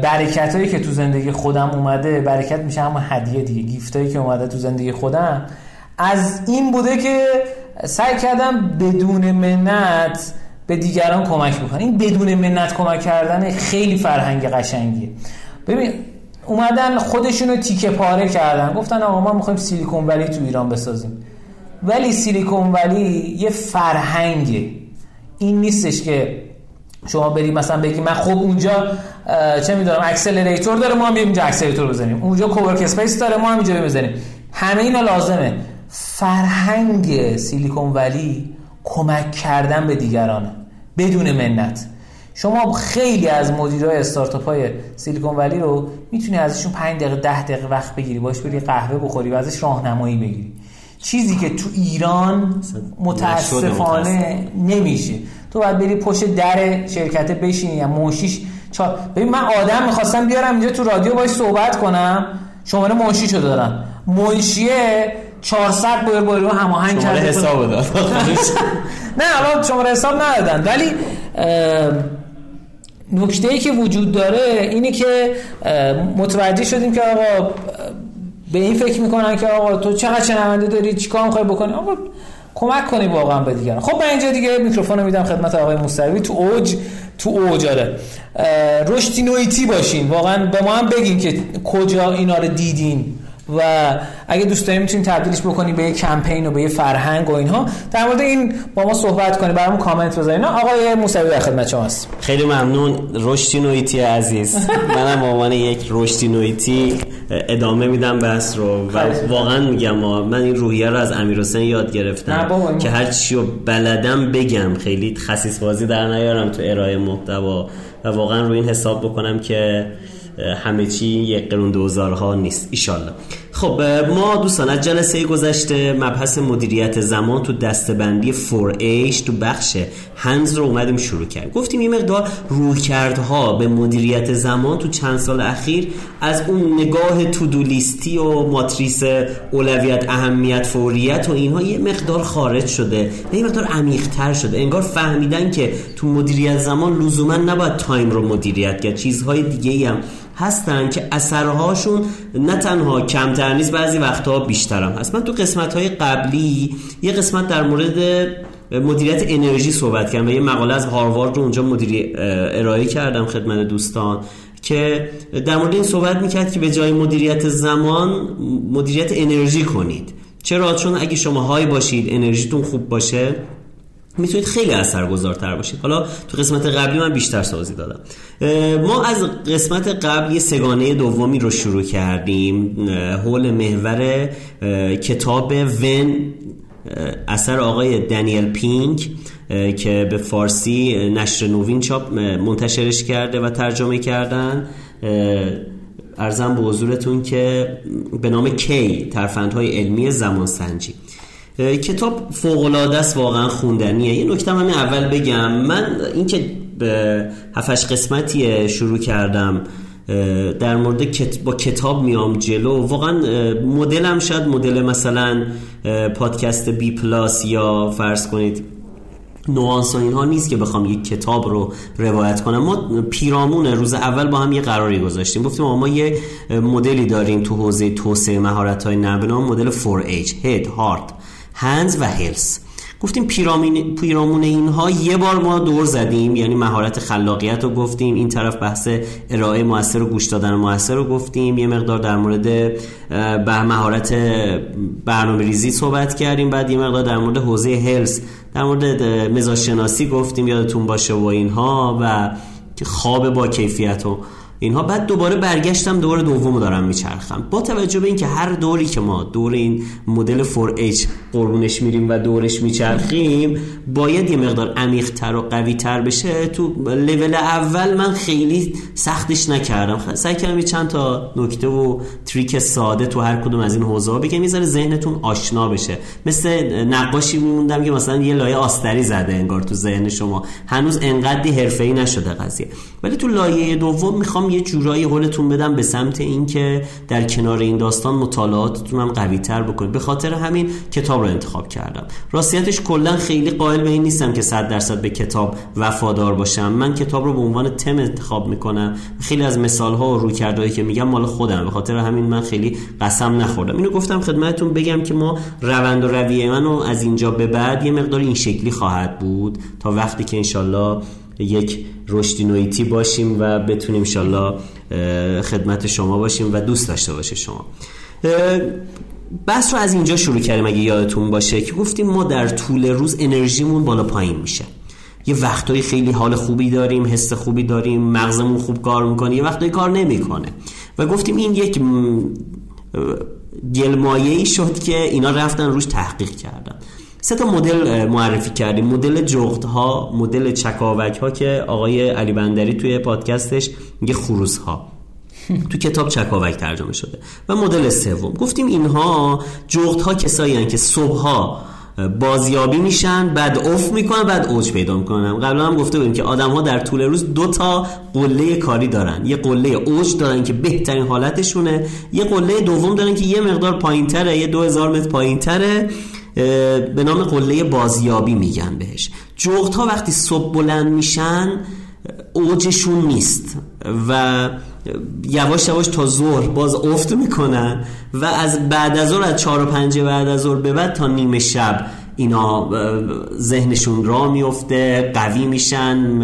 برکت هایی که تو زندگی خودم اومده برکت میشه همون هدیه دیگه گیفت هایی که اومده تو زندگی خودم. از این بوده که سعی کردم بدون منت به دیگران کمک بکنم. این بدون منت کمک کردن خیلی فرهنگ قشنگیه. ببین اومدن خودشونو تیکه پاره کردن. گفتن آقا ما می‌خوایم سیلیکون ولی تو ایران بسازیم. ولی سیلیکون ولی یه فرهنگه. این نیستش که شما بریم مثلا بگی من خب اونجا چه می‌دونم accelerator داره ما هم اینجا accelerator بزنیم. اونجا co-work space داره ما هم اینجا بزنیم. همه اینا لازمه. فرهنگ سیلیکون ولی کمک کردن به دیگرانه. بدون منت. شما خیلی از مدیرای استارتاپ های سیلیکون ولی رو می‌تونی ازشون 5 دقیقه 10 دقیقه وقت بگیری باش بری قهوه بخوری و ازش راهنمایی بگیری. چیزی که تو ایران متاسفانه نمیشه. تو باید بری پشت در شرکت بشینی یا موشیش چا... ببین من آدم می‌خواستم بیارم اینجا تو رادیو باش صحبت کنم. شماره منشیشو دارم. منشیه 400 بار با رو هماهنگ کرده حساب داد نه الان شماره حساب ندادن. ولی نکته ای که وجود داره اینه که متوجه شدیم که آقا به این فکر می‌کنن که آقا تو چقدر شنونده داری؟ چیکار می‌خوای بکنی؟ آقا کمک کنی واقعا به دیگران. خب من اینجا دیگه میکروفون میدم خدمت آقای موسوی تو اوج تو اوجاره رشدی نویتی باشین. واقعا به ما هم بگین که کجا اینا رو دیدین. و اگه دوست داریم می‌تونید تبدیلش بکنید به یه کمپین و به یه فرهنگ و اینها. در مورد این با ما صحبت کنید برامون کامنت بذارید آقای موسوی در خدمت شماست خیلی ممنون. رشدی نویتی عزیز. منم به عنوان یک رشدی نویتی ادامه میدم بس رو و واقعا میگم من این روحیه رو از امیر حسین یاد گرفتم که هر چی رو بلدم بگم. خیلی خصیص بازی در نیارم تو ارائه محتوا و واقعا روی این حساب بکنم که همه چی یک قرون دوزارها نیست ایشالله. خب ما دوستان از جلسه گذشته مبحث مدیریت زمان تو دسته‌بندی 4H تو بخش hands رو اومدیم شروع کرد گفتیم یه مقدار رویکردها به مدیریت زمان تو چند سال اخیر از اون نگاه to-do list ی و ماتریس اولویت اهمیت فوریت و اینها یه مقدار خارج شده و یه مقدار عمیق‌تر شده. انگار فهمیدن که تو مدیریت زمان لزوما نباید time رو مدیریت کرد. چیزهای دیگه هم هستن که اثرهاشون نه تنها کمتر نیست بعضی وقتها بیشتر هم هست. من تو قسمت های قبلی یه قسمت در مورد مدیریت انرژی صحبت کردم و یه مقاله از هاروارد رو اونجا مدیری ارائه کردم خدمت دوستان که در مورد این صحبت می‌کرد که به جای مدیریت زمان مدیریت انرژی کنید. چرا؟ چون اگه شما های باشید انرژیتون خوب باشه. می‌تونید خیلی اثرگذارتر باشید. حالا تو قسمت قبلی من بیشتر سازی دادم. ما از قسمت قبل سگانه دومی رو شروع کردیم. حول محور کتاب ون اثر آقای دنیل پینک که به فارسی نشر نوین چاپ منتشرش کرده و ترجمه کردن. ارزم به حضورتون که به نام کی ترفندهای علمی زمان سنجی کتاب فوق العاده است واقعا خوندنیه. یه نکته من اول بگم. من اینکه به هفتش قسمتی شروع کردم در مورد با کتاب میام جلو. واقعا مدلم شاید مدل مثلا پادکست بی پلاس یا فرض کنید نوانس و اینها نیست که بخوام یک کتاب رو روایت کنم. ما پیرامون روز اول با هم یه قراری گذاشتیم. گفتیم ما یه مدلی داریم تو حوزه توسعه مهارت های نبنام مدل 4H Head, Heart. هنز و هلس. گفتیم پیرامون اینها یه بار ما دور زدیم یعنی مهارت خلاقیت رو گفتیم این طرف بحث ارائه موثر و گوش دادن موثر رو گفتیم. یه مقدار در مورد به مهارت برنامه ریزی صحبت کردیم بعد یه مقدار در مورد حوزه هلس در مورد مزاج شناسی گفتیم یادتون باشه و اینها و خواب با کیفیت و اینها. بعد دوباره برگشتم دوباره دومو دارم میچرخم. با توجه به اینکه هر دوری که ما دور این مدل 4H قربونش میریم و دورش میچرخیم باید یه مقدار عمیق‌تر و قوی‌تر بشه. تو لول اول من خیلی سختش نکردم. سعی کردم چند تا نکته و تریک ساده تو هر کدوم از این حوزه ها بگم می‌ذاره ذهنتون آشنا بشه. مثل نقاشی میموندم که مثلا یه لایه آستری زده انگار تو ذهن شما. هنوز انقدری حرفه‌ای نشده قضیه. ولی تو لایه دوم می‌خوام یه جورایی حلتون بدم به سمت اینکه در کنار این داستان مطالعاتتون هم قوی تر بکنید. به خاطر همین کتاب رو انتخاب کردم. راستیتش کلا خیلی قائل به این نیستم که 100 درصد به کتاب وفادار باشم. من کتاب رو به عنوان تم انتخاب می‌کنم. خیلی از مثال ها و رویکردهایی که میگم مال خودم. به خاطر همین من خیلی قسم نخوردم. اینو گفتم خدمتتون بگم که ما روند و رویه منو از اینجا به بعد یه مقدار این شکلی خواهد بود تا وقتی که انشالله یک رشدی نویتی باشیم و بتونیم انشالله خدمت شما باشیم و دوست داشته باشه شما. بس رو از اینجا شروع کردیم اگه یادتون باشه که گفتیم ما در طول روز انرژیمون بالا پایین میشه. یه وقتایی خیلی حال خوبی داریم حس خوبی داریم مغزمون خوب کار می‌کنه یه وقتایی کار نمی‌کنه. و گفتیم این یک گلمایه ای شد که اینا رفتن روش تحقیق کردن. سه تا مدل معرفی کردیم. مدل جغت ها مدل چکاوک ها که آقای علی بندری توی پادکستش میگه خروس ها تو کتاب چکاوک ترجمه شده. و مدل سوم. گفتیم اینها جغت ها کسایی که صبح ها بازیابی میشن بعد اوف می‌کنن بعد اوج پیدا می‌کنن. قبلا هم گفته بودیم که آدم ها در طول روز دو تا قله کاری دارن. یه قله اوج دارن که بهترین حالتشونه. یه قله دوم دارن که یه مقدار پایینتره یه 2000 متر پایینتره. به نام قله بازیابی میگن بهش. جغت ها وقتی صبح بلند میشن اوجشون نیست و یواش یواش تا ظهر باز افت می‌کنن و از بعد از ظهر از چهار و پنج بعد از ظهر به بعد تا نیمه شب اینا ذهنشون را میفته قوی میشن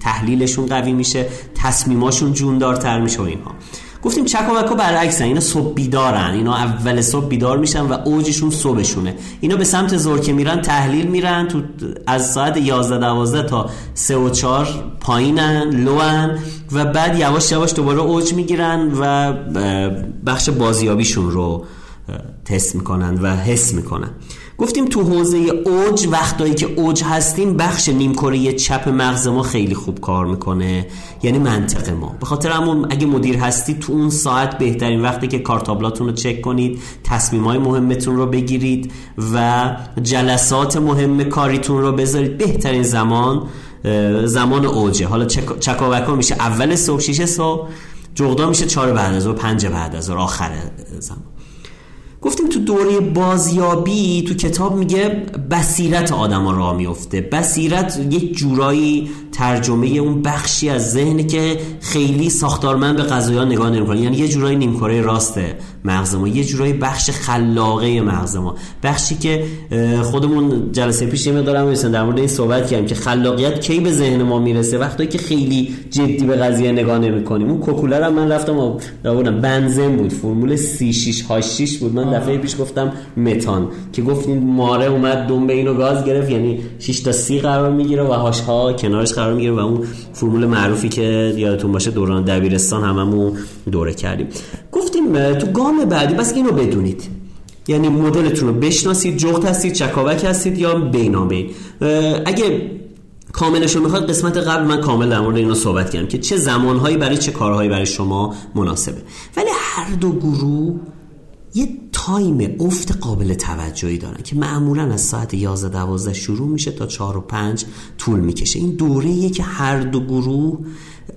تحلیلشون قوی میشه تصمیماشون جوندارتر میشه و اینها. گفتیم چکا برعکسن اینا صبح بیدارن اینا اول صبح بیدار میشن و اوجشون صبحشونه. اینا به سمت زور که میرن تحلیل میرن تو از ساعت 11 12 تا 3 و 4 پایینن لوان و بعد یواش یواش دوباره اوج می‌گیرن و بخش بازیابیشون رو تست می‌کنن و حس می‌کنن. گفتیم تو حوزه اوج وقتایی که اوج هستیم بخش نیمکره چپ مغز ما خیلی خوب کار می‌کنه. یعنی منطق ما. به خاطر همون اگه مدیر هستی تو اون ساعت بهترین وقتی که کارتابلاتون رو چک کنید تصمیم های مهمتون رو بگیرید و جلسات مهم کاریتون رو بذارید. بهترین زمان زمان اوجه. حالا چکاوکا میشه اول صبح 6 صبح جغدا میشه 4 بعد از ظهر 5 بعد از ظهر آخر زمان. گفتیم تو دوره بازیابی تو کتاب میگه بصیرت آدم را میفته. بصیرت یک جورایی ترجمه اون بخشی از ذهن که خیلی ساختارمند به قضایا نگاه نمی‌کنه. یعنی یه جورایی نیمکره راست مغز ما یه جورایی بخش خلاقه مغز ما. بخشی که خودمون جلسه پیش یه مقدارم در مورد این صحبت کردیم که خلاقیت کی به ذهن ما می‌رسه؟ وقتی که خیلی جدی به قضیه نگاه نمی‌کنیم. اون کوکولر من رفتم و بنزن بود. فرمول 3686 بود. من دفعه پیش گفتم متان. که گفتین ماره اومد دنبه اینو گاز گرفت. یعنی 6 تا 30 قرار می‌گیره و هاشها کنارش قرار می‌گیره و اون فرمول معروفی که یادتون باشه دوران دبیرستان هممون دوره کردیم. گفتیم تو گام بعدی بس اینو بدونید. یعنی مدلتون رو بشناسید جغت هستید چکاوک هستید یا بینابین اگه کاملش رو می‌خواد قسمت قبل من کامل در مورد اینو صحبت کردم که چه زمانهایی برای چه کارهایی برای شما مناسبه. ولی هر دو گروه یه تایم افت قابل توجهی دارن که معمولا از ساعت 11 12 شروع میشه تا 4 و 5 طول می‌کشه. این دوره که هر دو گروه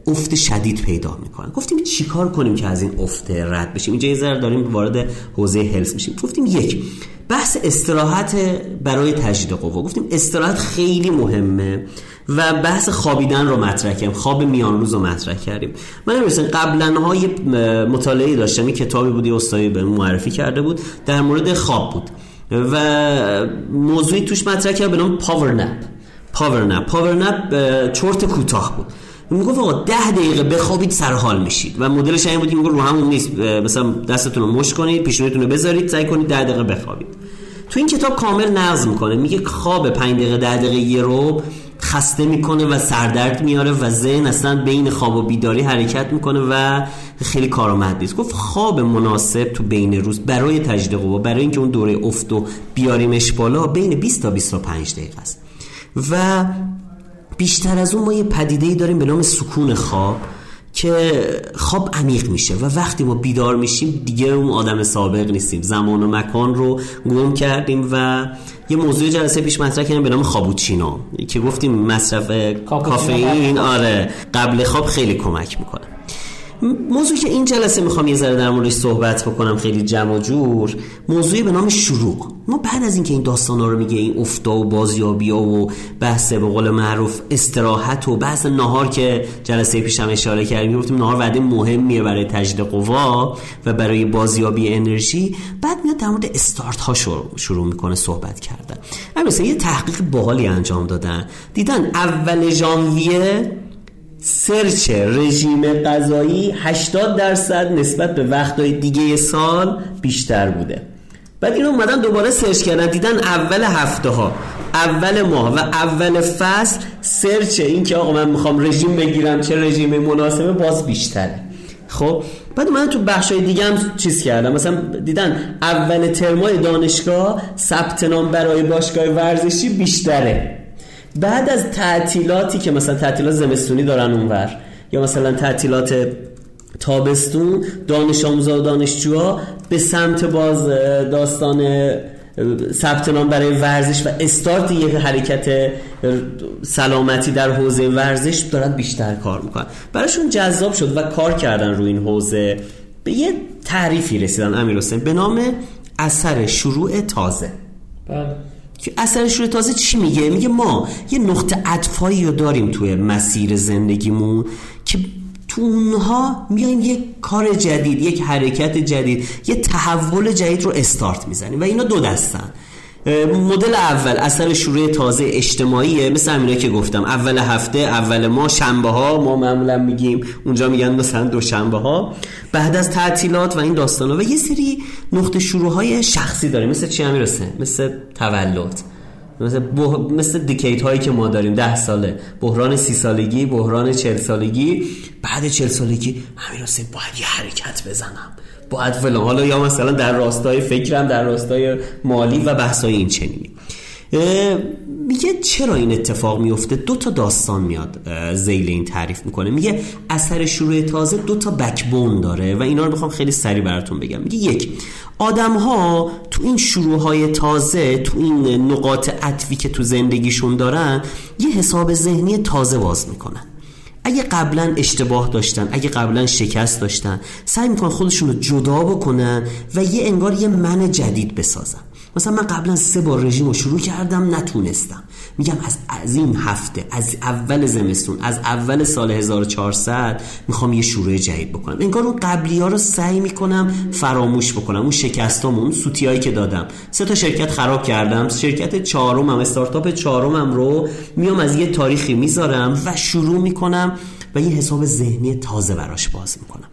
افت شدید پیدا می‌کنن. گفتیم چیکار کنیم که از این افت رد بشیم؟ اینجا یه ذره داریم وارد حوزه هلس میشیم. گفتیم یک بحث استراحت برای تجدید قوا. گفتیم استراحت خیلی مهمه و بحث خوابیدن رو مطرح کردیم. خواب میان روز رو مطرح کردیم. من نمیستم قبلا های مطالعه داشتم. این کتابی بودی استادی به معرفی کرده بود. در مورد خواب بود. و موضوعی توش مطرح کرد به نام پاور نپ پاور نپ پاور نپ چرت کوتاه بود. می‌گفت آقا ده دقیقه بخوابید سر حال میشید. و مدلش این بود میگه رو همون نیست. مثلا دستتون رو مش کنید پیشونیتون رو بذارید سعی کنید ده دقیقه بخوابید. تو این کتاب کامل نظم می‌کنه. میگه خواب 5 دقیقه 10 دقیقه یه رو خسته می‌کنه و سردرد میاره و ذهن اصلا بین خواب و بیداری حرکت می‌کنه و خیلی کارآمد نیست. گفت خواب مناسب تو بین روز برای تجدید قوا برای اینکه اون دوره افت و بیاریمش بالا بین 20 تا 25 دقیقه است. و بیشتر از اون ما یه پدیده داریم به نام سکون خواب که خواب عمیق میشه و وقتی ما بیدار میشیم دیگه اون آدم سابق نیستیم. زمان و مکان رو گم کردیم و یه موضوع جلسه پیش مطرح کردیم به نام خوابوچینو که گفتیم مصرف کافئین آره قبل خواب خیلی کمک می‌کنه. موضوعی که این جلسه می‌خوام یه ذره در موردش صحبت بکنم خیلی جمع و جور. موضوعی به نام شروع. ما بعد از اینکه این داستانا رو میگه این افتا و بازیابی و بحث به قول معروف استراحت و بحث نهار که جلسه پیشم اشاره کردیم گفتیم نهار وعده مهمیه برای تجدید قوا و برای بازیابی انرژی. بعد میاد در مورد استارت ها شروع, شروع می‌کنه صحبت کردن. مثلا یه تحقیق باحالی انجام دادن. دیدن اول ژانویه سرچ رژیم غذایی 80 درصد نسبت به وقتهای دیگه سال بیشتر بوده. بعد اینو اومدن دوباره سرچ کردن دیدن اول هفته ها اول ماه و اول فصل سرچ این که آقا من می‌خوام رژیم بگیرم چه رژیم مناسبه باز بیشتره. خب بعد من تو بخش های دیگه هم چیز کردم مثلا دیدن اول ترمای دانشگاه ثبت نام برای باشگاه ورزشی بیشتره. بعد از تعطیلاتی که مثلا تعطیلات زمستونی دارن اونور یا مثلا تعطیلات تابستون دانش آموزا و دانشجوها به سمت باز داستان ثبت نام برای ورزش و استارت یک حرکت سلامتی در حوزه ورزش دارن بیشتر کار می‌کنن. براشون جذاب شد و کار کردن روی این حوزه. به یه تعریفی رسیدن امیر حسین به نام اثر شروع تازه. بله. که اثر شروع تازه چی میگه؟ میگه ما یه نقطه عطفایی رو داریم توی مسیر زندگیمون که تو اونها میایم یک کار جدید یک حرکت جدید یه تحول جدید رو استارت می‌زنیم و اینا دو دستن. مدل اول اثر شروع تازه اجتماعیه مثل همینه که گفتم. اول هفته اول ما شنبه ها ما معمولا میگیم اونجا میگن مثلا دو شنبه ها بعد از تعطیلات و این داستان و یه سری نقطه شروع های شخصی داریم. مثل چی همیرسه مثل تولد. مثل, بح... مثل دیکیت هایی که ما داریم. ده ساله. بحران سی سالگی بحران چل سالگی. بعد چل سالگی همین باید یه حرکت بزنم. باید فلان حالا یا مثلا در راستای فکرم در راستای مالی و بحثای این چنینی. میگه چرا این اتفاق میفته؟ دو تا داستان میاد زیل این تعریف می‌کنه. میگه اثر شروع تازه دو تا بکبون داره و اینا رو بخوام خیلی سریع براتون بگم. میگه یک آدم ها تو این شروع های تازه تو این نقاط عطفی که تو زندگیشون دارن یه حساب ذهنی تازه باز می‌کنن. اگه قبلا اشتباه داشتن اگه قبلا شکست داشتن سعی می‌کنن خودشون رو جدا بکنن و یه انگار یه من جدید بسازن. مثلا من قبلا سه بار رژیم رو شروع کردم نتونستم. میگم از از این هفته از اول زمستون از اول سال 1400 می‌خوام یه شروع جدید بکنم. انگار اون قبلی ها رو سعی می‌کنم فراموش بکنم. اون شکستامون سوتیایی که دادم. سه تا شرکت خراب کردم. شرکت چهارمم استارتاپ چهارمم رو میام از یه تاریخی می‌ذارم و شروع می‌کنم و یه حساب ذهنی تازه براش باز می‌کنم.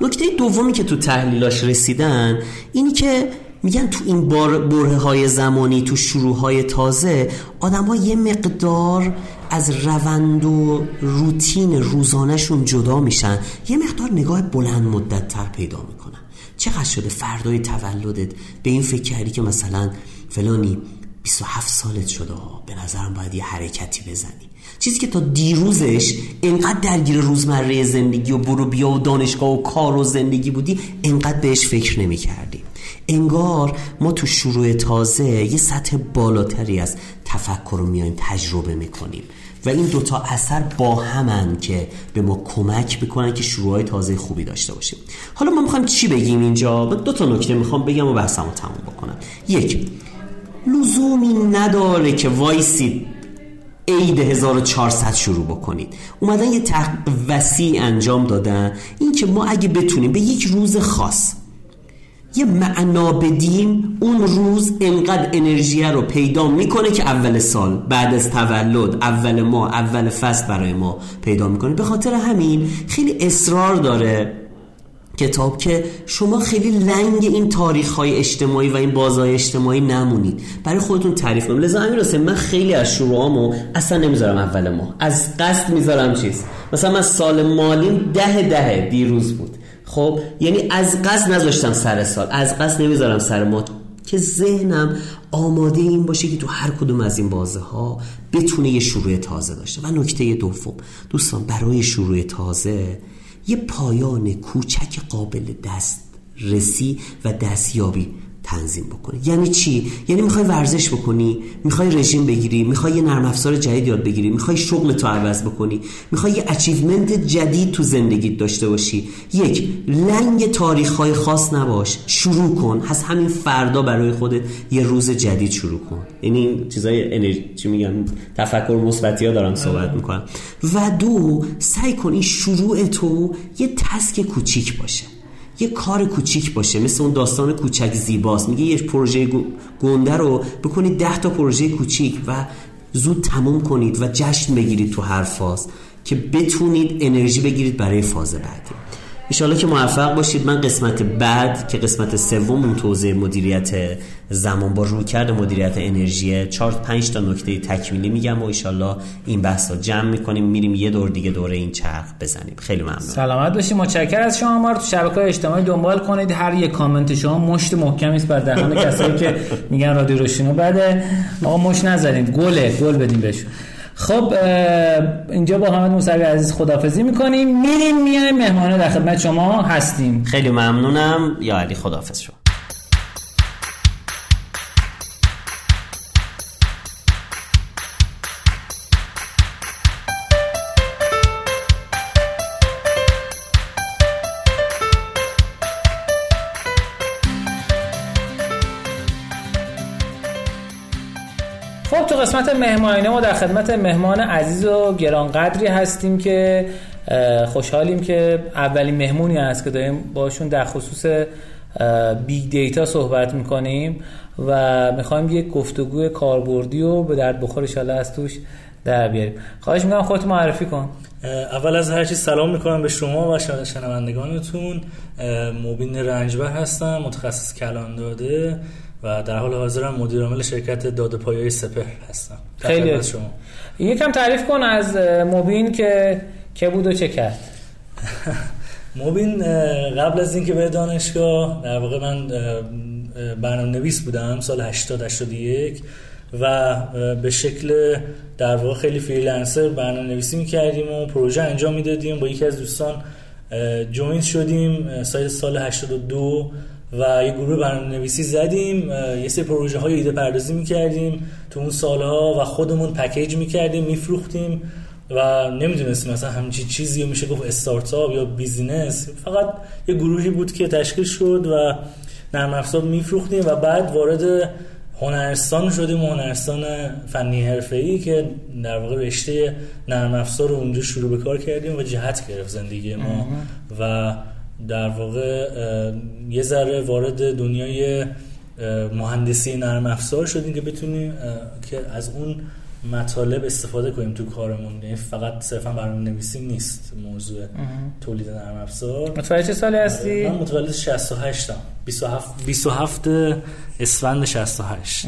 نکته دومی که تو تحلیلاش رسیدن اینی که میگن تو این بره های زمانی تو شروع های تازه آدم ها یه مقدار از روند و روتین روزانهشون جدا میشن. یه مقدار نگاه بلند مدت تر پیدا می‌کنن. چقدر شده فردای تولدت به این فکر کردی که مثلا فلانی 27 سالت شده؟ به نظرم باید یه حرکتی بزنی. چیزی که تا دیروزش انقدر درگیر روزمره زندگی و برو بیا و دانشگاه و کار و زندگی بودی انقدر بهش فکر نمی کردی انگار ما تو شروع تازه یه سطح بالاتری از تفکر رو میایم تجربه می‌کنیم. و این دوتا اثر با همن که به ما کمک بکنن که شروع تازه خوبی داشته باشیم. حالا ما می‌خوایم چی بگیم اینجا؟ دو تا نکته می‌خوام بگم و بحثمو تموم بکنم. یک لزومی نداره که وایسید عید 1400 شروع بکنید. اومدن یه تحقیق وسیع انجام دادن. این که ما اگه بتونیم به یک روز خاص یه معنا بدیم اون روز انقدر انرژی رو پیدا می‌کنه که اول سال بعد از تولد اول ما اول فصل برای ما پیدا می‌کنه. به خاطر همین خیلی اصرار داره کتاب که شما خیلی لنگ این تاریخ های اجتماعی و این بازهای اجتماعی نمونید. برای خودتون تعریف کنید لذا امیر من خیلی از شروعامو اصلا نمی‌ذارم اول ما از قصد می‌ذارم چیز؟ مثلا من سال مالیم ده ده دیروز بود. خب یعنی از قصد نذاشتم سر سال از قصد نمی‌ذارم سر ما که ذهنم آماده این باشه که تو هر کدوم از این بازه ها بتونه یه شروع تازه داشته. و نکته دوم دوستان برای شروع تازه یه پایان کوچک قابل دست رسی و دستیابی تنظیم بکنی. یعنی چی؟ یعنی می‌خوای ورزش بکنی می‌خوای رژیم بگیری می‌خوای یه نرم افزار جدید یاد بگیری می‌خوای شغل تو عوض بکنی می‌خوای یه اچیومنت جدید تو زندگیت داشته باشی. یک لنگ تاریخ های خاص نباش. شروع کن. از همین فردا برای خودت یه روز جدید شروع کن. یعنی چیزای انرژی چی میگن؟ تفکر مثبتی ها دارم صحبت می‌کنم. و دو سعی کن این شروع تو یه تسک کوچیک باشه. یه کار کوچیک باشه مثل اون داستان کوچک زیباست. میگه یه پروژه گنده رو بکنید ده تا پروژه کوچیک و زود تموم کنید و جشن بگیرید تو هر فاز که بتونید انرژی بگیرید برای فاز بعدی. ایشالا که موفق باشید. من قسمت بعد که قسمت سوم اون توضیح مدیریت زمان با روی کرده مدیریت انرژی 4 5 تا نکته تکمیلی میگم و ایشالا این بحث رو جمع می‌کنیم. میریم یه دور دیگه دوره این چرخ بزنیم. خیلی ممنون. سلامت باشید متشکرم از شما ما تو شبکه‌های اجتماعی دنبال کنید. هر یک کامنت شما مشت محکمی بر دهان کسایی که میگن رادیو روشینو بده آقا مشت نزنید گله گل بدیم بهشون. خب اینجا با حامد موسوی عزیز خدافزی می‌کنیم. میریم میایم مهمانه در خدمت شما هستیم. خیلی ممنونم. یا علی خدافز شما. قسمت مهمانینه ما در خدمت مهمان عزیز و گرانقدری هستیم که خوشحالیم که اولین مهمونی هست که داریم باشون در خصوص big data صحبت می‌کنیم و می‌خوایم یک گفتگوی کاربردی و به درد بخور ایشالله از توش در بیاریم. خواهش می‌کنم خودت معرفی کن. اول از هر چیز سلام می‌کنم به شما و شنوندگانتون. مبین رنجبر هستم متخصص کلان داده. و در حال حاضرم مدیر عامل شرکت داده پایه سپر هستم خیلی. شما. یکم تعریف کن از مبین که که بود و چه کرد. مبین قبل از اینکه به دانشگاه در واقع من برنامه نویس بودم سال 80 81 و به شکل در واقع خیلی freelancer برنامه نویسی می‌کردیم و پروژه انجام می‌دادیم. با یکی از دوستان join شدیم سال سال 82 و یه گروه برنامه نویسی زدیم یه سری پروژه های ایده پردازی می‌کردیم. تو اون سالها و خودمون package می‌کردیم میفروختیم و نمی‌دونستیم مثلا همچی چیزی میشه گفت استارتاپ یا business. فقط یه گروهی بود که تشکیل شد و نرم افزار میفروختیم و بعد وارد هنرستان شدیم. هنرستان فنی حرفه‌ای که در واقع رشته نرم افزار رو اونجا شروع به کار کردیم و جهت گرفت زندگی ما. و در واقع یه ذره وارد دنیای مهندسی نرم افزار شدیم که بتونیم که از اون مطالب استفاده کنیم تو کارمون. یعنی فقط صرفا برنامه نویسی نیست موضوع تولید نرم افزار. متولد چه سالی هستی؟ من متولد 68 ام 27 27 اسفند 68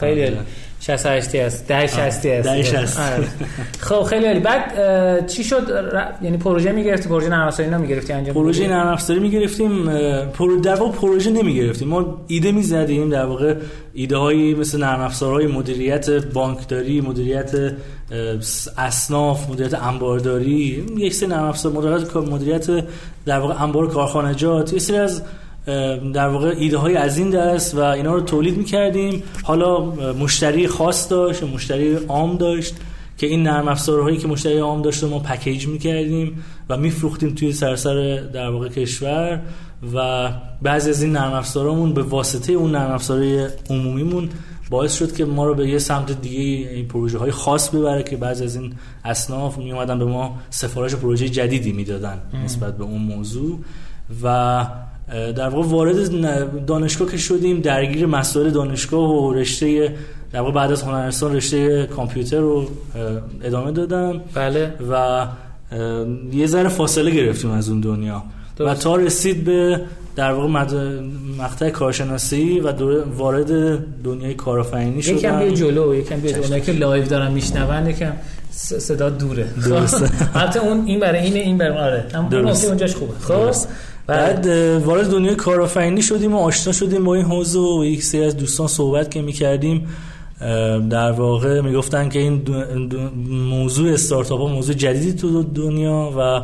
خیلی عالی. 68 است. ده 60 است. ده 60 خب خیلی عالی. بعد چی شد؟ یعنی پروژه می‌گرفتی؟ پروژه نرم افزاری نمی‌گرفتی انجام پروژه نرم افزاری می‌گرفتیم پرو در واقع پروژه نمی‌گرفتیم. ما ایده می‌زدیم در واقع ایده هایی مثل نرم افزارهای مدیریت بانکداری مدیریت اصناف مدیریت انبارداری یک سری نرم افزار مدیریت مدیریت در واقع انبار کارخانجات یه سری از در واقع ایده های از این دست و اینا رو تولید می‌کردیم. حالا مشتری خاص داشت مشتری عام داشت که این نرم افزارهایی که مشتری عام داشت ما پکیج می‌کردیم و میفروختیم توی سرسر در واقع کشور و بعضی از این نرم افزارامون به واسطه اون نرم افزارهای عمومیمون باعث شد که ما رو به یه سمت دیگه این پروژه های خاص ببره که بعضی از این اصناف می اومدن به ما سفارش پروژه جدیدی می‌دادن نسبت به اون موضوع. و در واقع وارد دانشگاه که شدیم درگیر مسائل دانشگاه و رشته در واقع بعد از هنرستان رشته کامپیوتر رو ادامه دادم. بله. و یه ذره فاصله گرفتیم از اون دنیا. و تا رسید به در واقع مقطع کارشناسی و وارد دنیای کارآفرینی شدم. یکم بیا جلو یکم بیا اونایی که live دارن میشنون یکم صدا دوره. درسته. البته اون این برای اینه این برای آره. اما اونجاش خوبه. خب؟ بعد وارد دنیای کارآفرینی شدیم و آشنا شدیم با این حوزه و یک سری از دوستان صحبت که می‌کردیم. در واقع می‌گفتن که این موضوع استارتاپ ها موضوع جدیدی تو دنیا و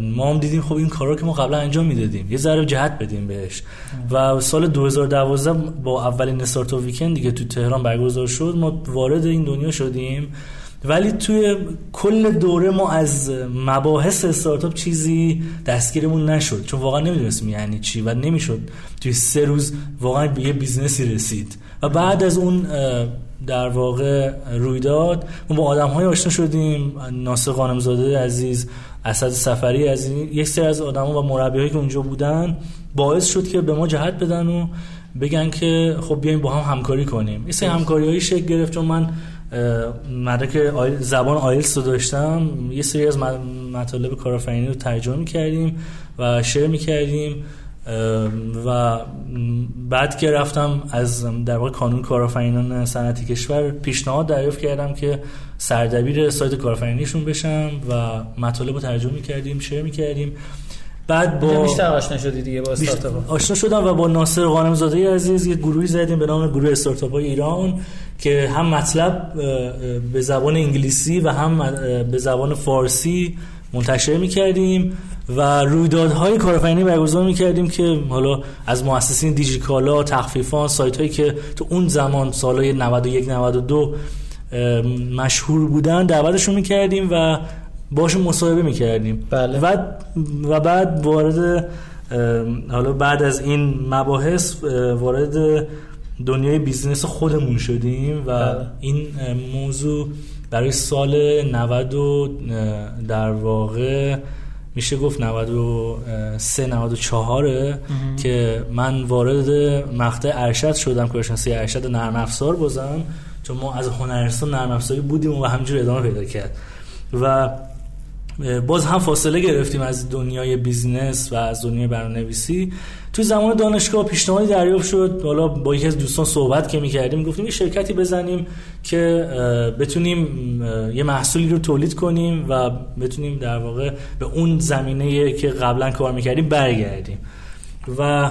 ما هم دیدیم خب این کارا که ما قبلا انجام می‌دادیم. یه ذره جهت بدیم بهش. و سال 2012 با اولین استارتاپ ویکند دیگه تو تهران برگزار شد ما وارد این دنیا شدیم. ولی توی کل دوره ما از مباحث استارتاپ چیزی دستگیرمون نشد. چون واقعا نمی‌دونستیم یعنی چی و نمی‌شد توی سه روز واقعا به یه business ی رسید. و بعد از اون در واقع رویداد ما با آدم های آشنا شدیم. ناصر خانمزاده عزیز اسد صفری از این یک سری از آدم و مربی که اونجا بودن باعث شد که به ما جهت بدن و بگن که خب بیایم با هم همکاری کنیم. این همکاری هایی شکل گرفت. چون من مدرک زبان آیلتس رو داشتم یه سری از مطالب کارآفرینی رو ترجمه کردیم و شعر می‌کردیم و بعد که رفتم از در واقع کانون کارآفرینان صنعتی کشور پیشنهاد دریافت کردم که سردبیر سایت کارآفرینیشون بشم و مطالب رو ترجمه کردیم شعر می‌کردیم. بعد با بیشتر آشنا شدی دیگه با استارتاپ آشنا شدم و با ناصر غانم زاده عزیز یه گروهی زدیم به نام گروه استارتاپ ایران. که هم مطلب به زبان انگلیسی و هم به زبان فارسی منتشر می‌کردیم و رویدادهای کارآفرینی برگزار می‌کردیم که حالا از مؤسسین دیجیکالا تخفیفان سایت هایی که تو اون زمان سالهای 91 92 مشهور بودن دعوتشون می‌کردیم و باشون مصاحبه می‌کردیم بله. و و بعد وارد حالا بعد از این مباحث وارد دنیای business خودمون شدیم و بله. این موضوع برای سال 90 در واقع میشه گفت 93 94 که من وارد مقطع ارشد شدم کارشناسی ارشد نرم افزار بازم چون ما از هنرستان نرم افزاری بودیم و همینجور ادامه پیدا کرد. و باز هم فاصله گرفتیم از دنیای business و از دنیای برنامه‌نویسی. تو زمان دانشگاه پیشنهادی دریافت شد. حالا با یکی از دوستان صحبت که می‌کردیم گفتیم یه شرکتی بزنیم که بتونیم یه محصولی رو تولید کنیم و بتونیم در واقع به اون زمینه که قبلا کار می‌کردیم برگردیم. و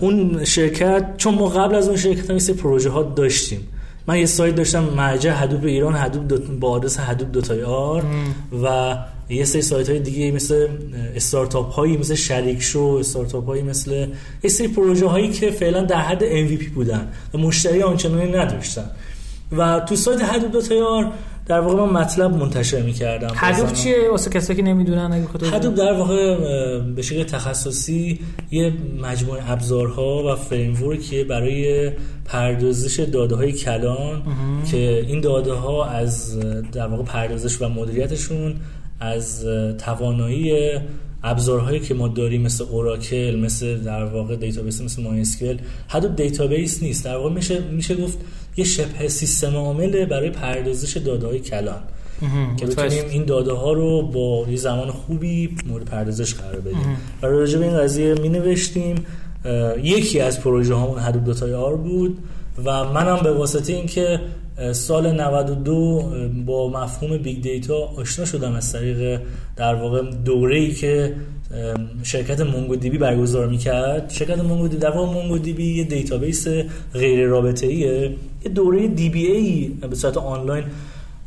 اون شرکت چون ما قبل از اون شرکت هم پروژه ها داشتیم. من یه سایت داشتم مرجع حدوب ایران حدوب دو... با آدرس حدوب دوتای آر. و یه سری سایت های دیگه مثل استارتاپ هایی مثل شریک شو استارتاپ هایی مثل یه سری پروژه هایی که فعلا در حد MVP بودن و مشتری آنچنانی نداشتن. و تو سایت Hadoop dot ir در واقع من مطلب منتشر می‌کردم. Hadoop چیه؟ واسه کسایی که نمی‌دونن اگه Hadoop در واقع به شکل تخصصی یه مجموعه ابزارها و framework یه برای پردازش داده های کلان که این داده ها از در واقع پردازش و مدیریتشون از توانایی ابزارهایی که ما داریم مثل Oracle مثل در واقع database مثل MySQL حتی database نیست. در واقع میشه میشه گفت یه شبه سیستم عامل برای پردازش داده های کلان که بتونیم این داده ها رو با یه زمان خوبی مورد پردازش قرار بدیم. و راجع به این قضیه می نوشتیم یکی از پروژه هامون Hadoop dot ir بود و منم به واسطه اینکه سال 92 با مفهوم big data آشنا شدم از طریق در واقع دوره‌ای که شرکت MongoDB برگزار می‌کرد. شرکت MongoDB در واقع MongoDB یه database غیر رابطه ایه یه دوره DBA به صورت آنلاین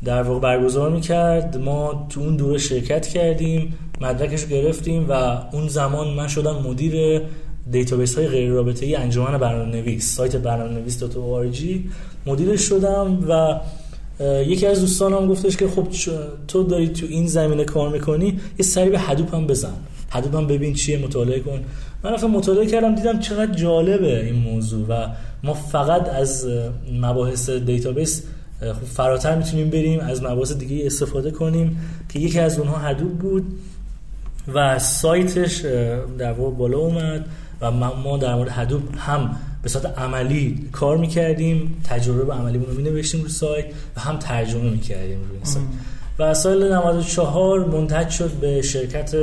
در واقع برگزار می‌کرد. ما تو اون دوره شرکت کردیم مدرکش گرفتیم و اون زمان من شدم مدیر database های غیر رابطه ای انجمن برنامه‌نویس سایت برنامه‌نویس مدیرش شدم و یکی از دوستانم گفتش که خب تو داری تو این زمینه کار می‌کنی یه سری به Hadoop هم بزن. Hadoop هم ببین چیه مطالعه کن. من رفتم مطالعه کردم دیدم چقدر جالبه این موضوع و ما فقط از مباحث database خب فراتر می‌تونیم بریم از مباحث دیگه استفاده کنیم که یکی از اونها Hadoop بود و سایتش در واقع بالا اومد و ما در مورد Hadoop هم به صورت عملی کار می‌کردیم تجربه عملی رو می نوشتیم رو سایت و هم ترجمه می‌کردیم روی این سایت. و سال 94 منتج شد به شرکت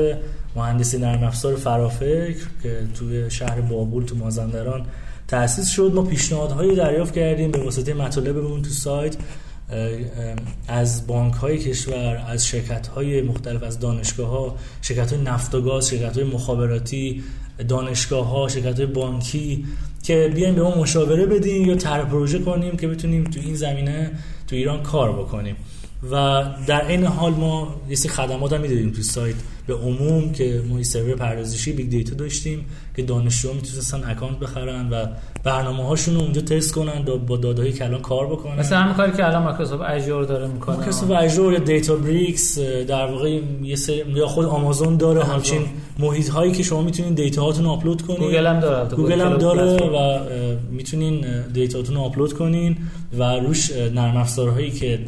مهندسی نرم افزار فرافکر که توی شهر بابول تو مازندران تأسیس شد. ما پیشنهادهایی دریافت کردیم به واسطه مطالبمون تو سایت. از بانک های کشور از شرکت های مختلف از دانشگاه ها شرکت های نفت و گاز شرکت های مخابراتی دانشگاه ها شرکت های بانکی که بیایم به ما مشاوره بدیم یا طرح پروژه کنیم که بتونیم تو این زمینه تو ایران کار بکنیم. و در این حال ما یه سری خدمات هم می‌دادیم تو سایت. به عموم که ما سرور پردازشی big data داشتیم که دانشجوها می‌تونستن account بخرن و برنامه هاشون رو اونجا تست کنن با داده های کلان کار بکنن. مثل همین کاری که الان Microsoft Azure داره می‌کنه. Microsoft Azure یا Databricks در واقع یه سری یا خود آمازون داره همچین محیط هایی که شما می‌تونین data هاتون رو آپلود کنین. گوگل هم داره گوگل هم داره و می‌تونین data هاتون رو آپلود کنین و روش نرم افزارهایی که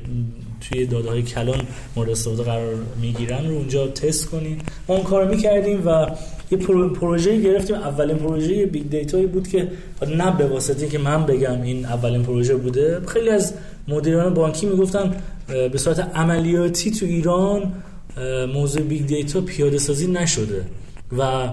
توی داده های کلان مورد استفاده قرار می‌گیرن رو اونجا تست کنیم. ما اون کار می‌کردیم و یه پروژه گرفتیم. اولین پروژه big data یی بود که نه به واسطه که من بگم این اولین پروژه بوده. خیلی از مدیران بانکی می‌گفتن به صورت عملیاتی تو ایران موضوع big data پیاده سازی نشده. و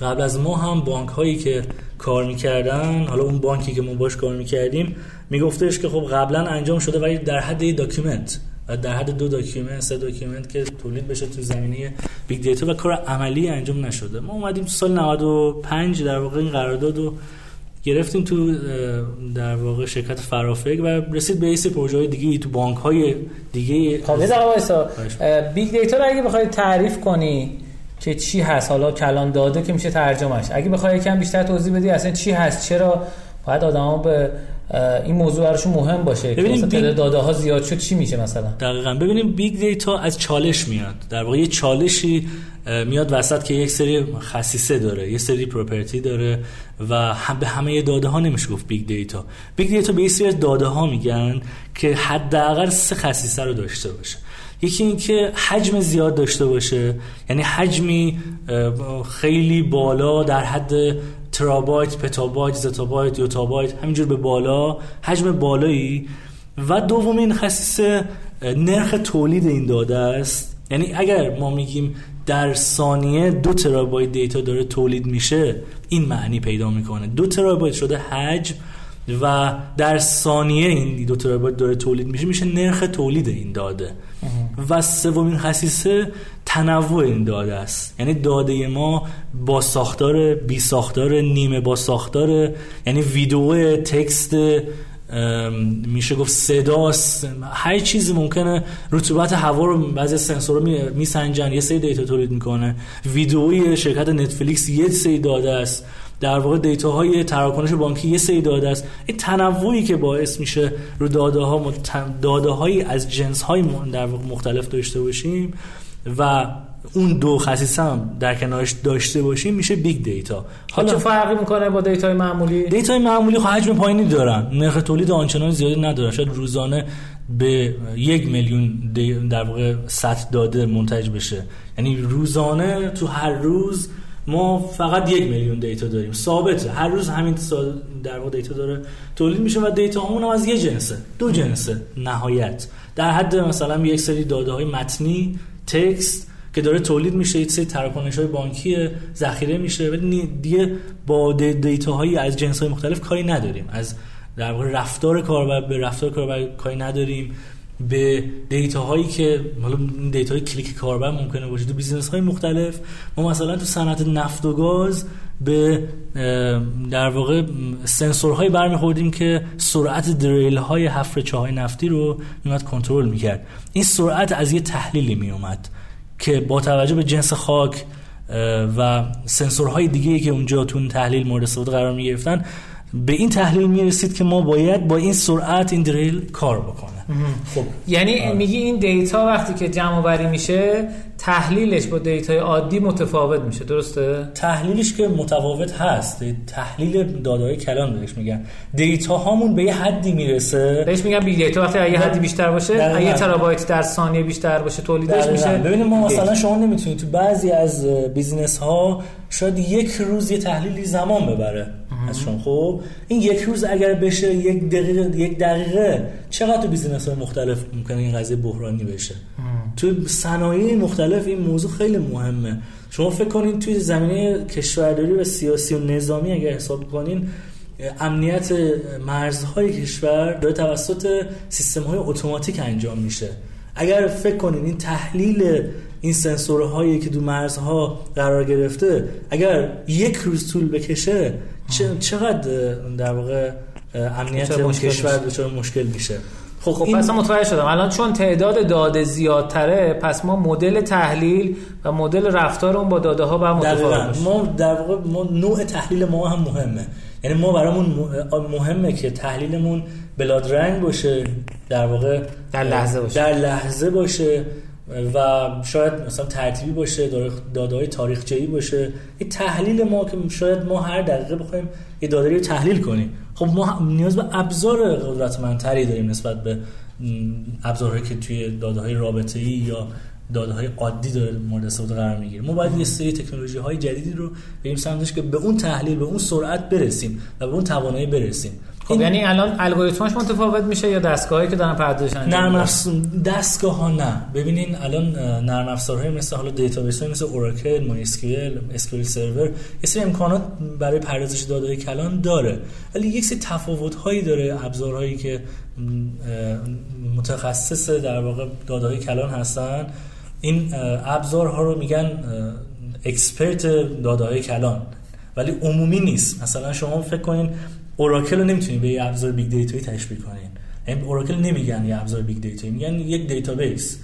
قبل از ما هم بانک هایی که کار می‌کردن حالا اون بانکی که ما باش کار می‌کردیم میگفتش که خب قبلا انجام شده ولی در حد document. و در حد دو document سه document که تولید بشه تو زمینه big data و کار عملی انجام نشده. ما اومدیم تو سال 95 در واقع این قرارداد رو گرفتیم تو در واقع شرکت فرافک و رسید به ایس پروژه دیگه تو بانک های دیگه. خب big data رو اگه بخوای تعریف کنی که چی هست حالا کلان داده که میشه ترجمهش اگه بخوای یکم بیشتر توضیح بدی اصلا چی هست؟ چرا باید آدما به این موضوع براشون مهم باشه ببینیم big... داده ها زیاد شد چی میشه مثلا؟ دقیقا. ببینیم big data از چالش میاد. در واقع یه چالشی میاد وسط که یک سری خصیصه داره یه سری property داره و هم به همه داده ها نمیشه گفت big data big data به سری داده ها میگن که حداقل سه خصیصه رو داشته باشه. یکی اینکه حجم زیاد داشته باشه یعنی حجمی خیلی بالا در حد ترابایت پتابایت زتابایت یوتابایت همینجور به بالا حجم بالایی. و دومین خصیصه نرخ تولید این داده است. یعنی اگر ما میگیم در ثانیه دو ترابایت data داره تولید میشه این معنی پیدا می‌کنه. دو ترابایت شده حجم و در ثانیه این دو ترابایت داره تولید میشه میشه نرخ تولید این داده. و سومین خصیصه تنوع این داده است. یعنی داده ما با ساختار بی ساختار نیمه با ساختار یعنی ویدیو text میشه گفت صداست. هر چیزی ممکنه رطوبت هوا رو بعضی سنسورها میسنجن یه سری data تولید می‌کنه. ویدئوی شرکت نتفلیکس یه سری داده است. در واقع data های تراکنش بانکی یه سری داده است. این تنوعی که باعث میشه رو داده ها داده هایی از جنس های در واقع مختلف داشته باشیم و اون دو خصیصه هم در کنارش داشته باشیم میشه big data حالا چه فرقی می‌کنه با data ی معمولی؟ data ی معمولی خب حجم پایینی دارن. نرخ تولید آنچنان زیادی ندارن. شاید روزانه به یک میلیون در واقع سطح داده منتج بشه. یعنی روزانه تو هر روز ما فقط یک میلیون دیتا داریم. ثابته. هر روز همین در واقع دیتا داره تولید میشه و دیتا همون هم از یه جنسه. دو جنسه. نهایت. در حد مثلا یک سری داده های متنی text که داره تولید میشه یک سری تراکنش های بانکی ذخیره میشه. و دیگه با دیتا هایی از جنس های مختلف کاری نداریم. از در واقع رفتار کاربر به رفتار کاربر کاری نداریم. به دیتا هایی که حالا دیتا های کلیک کاربر ممکنه باشه تو بیزنس های مختلف. ما مثلا تو صنعت نفت و گاز به در واقع سنسورهایی برمیخوردیم که سرعت دریل های حفر چاهای نفتی رو میومد کنترل می‌کرد. این سرعت از یه تحلیلی میومد که با توجه به جنس خاک و سنسورهای دیگه که اونجا تو تحلیل مورد استفاده قرار می‌گرفتن به این تحلیل می‌رسید که ما باید با این سرعت این دریل کار بکنه. خب. یعنی آره. میگی این دیتا وقتی که جمع بری میشه تحلیلش با دیتای عادی متفاوت میشه درسته؟ تحلیلش که متفاوت هست. تحلیل داده‌ی کلان بهش میگن. دیتا هامون به یه حدی می‌رسه. بهش میگن big data وقتی یه حدی بیشتر باشه یه ترابایت در ثانیه بیشتر باشه تولیدش میشه. ببینید ما مثلا شما نمی‌تونید تو بعضی از بیزینس ها شاید یک روز یه تحلیلی زمان ببره. از شما خب این یک روز اگر بشه یک دقیقه یک دقیقه چقدر تو بیزینس های مختلف ممکنه این قضیه بحرانی بشه؟ توی صنایع مختلف این موضوع خیلی مهمه. شما فکر کنید توی زمینه کشورداری و سیاسی و نظامی اگر حساب کنین امنیت مرزهای کشور داره توسط سیستم های اتوماتیک انجام میشه. اگر فکر کنین این تحلیل این سنسورهایی که دو مرزها قرار گرفته اگر یک روز طول بکشه چقدر در واقع امنیت کشور دچار مشکل میشه؟ خب خب پس متوجه شدم. الان چون تعداد داده زیادتره پس ما مدل تحلیل و مدل رفتار اون با داده ها با متفاوت ما در واقع ما نوع تحلیل ما هم مهمه. یعنی ما برامون مهمه که تحلیلمون بلاد رنگ باشه در واقع در لحظه باشه. در لحظه باشه. و شاید مثلا ترتیبی باشه داده های تاریخچه‌ای باشه. این تحلیل ما که شاید ما هر دقیقه بخوایم یه داده رو تحلیل کنیم. خب ما نیاز به ابزار قدرتمندتری داریم نسبت به ابزارهایی که توی داده های رابطه یا داده های عادی داره مورد استفاده قرار می‌گیره. ما باید یه سری تکنولوژی های جدیدی رو بریم سمتش که به اون تحلیل به اون سرعت برسیم و به اون توانایی برسیم. خب یعنی الان الگوریتمش متفاوت میشه یا دستگاهایی که دارن پردازش نرم افزار دستگاه ها نه. ببینین الان نرم افزارهای مثل حالا دیتابیس های مثل Oracle MySQL SQL Server یه سری امکانات برای پردازش داده کلان داره. ولی یک سری تفاوت هایی داره ابزارهایی که متخصص در واقع داده کلان هستن. این ابزارها رو میگن expert داده کلان. ولی عمومی نیست. مثلا شما فکر کنین Oracle رو نمی‌تونید به یه ابزار big data یی تشبیه کنین یعنی Oracle نمیگن یه ابزار big data یی میگن یک دیتابیس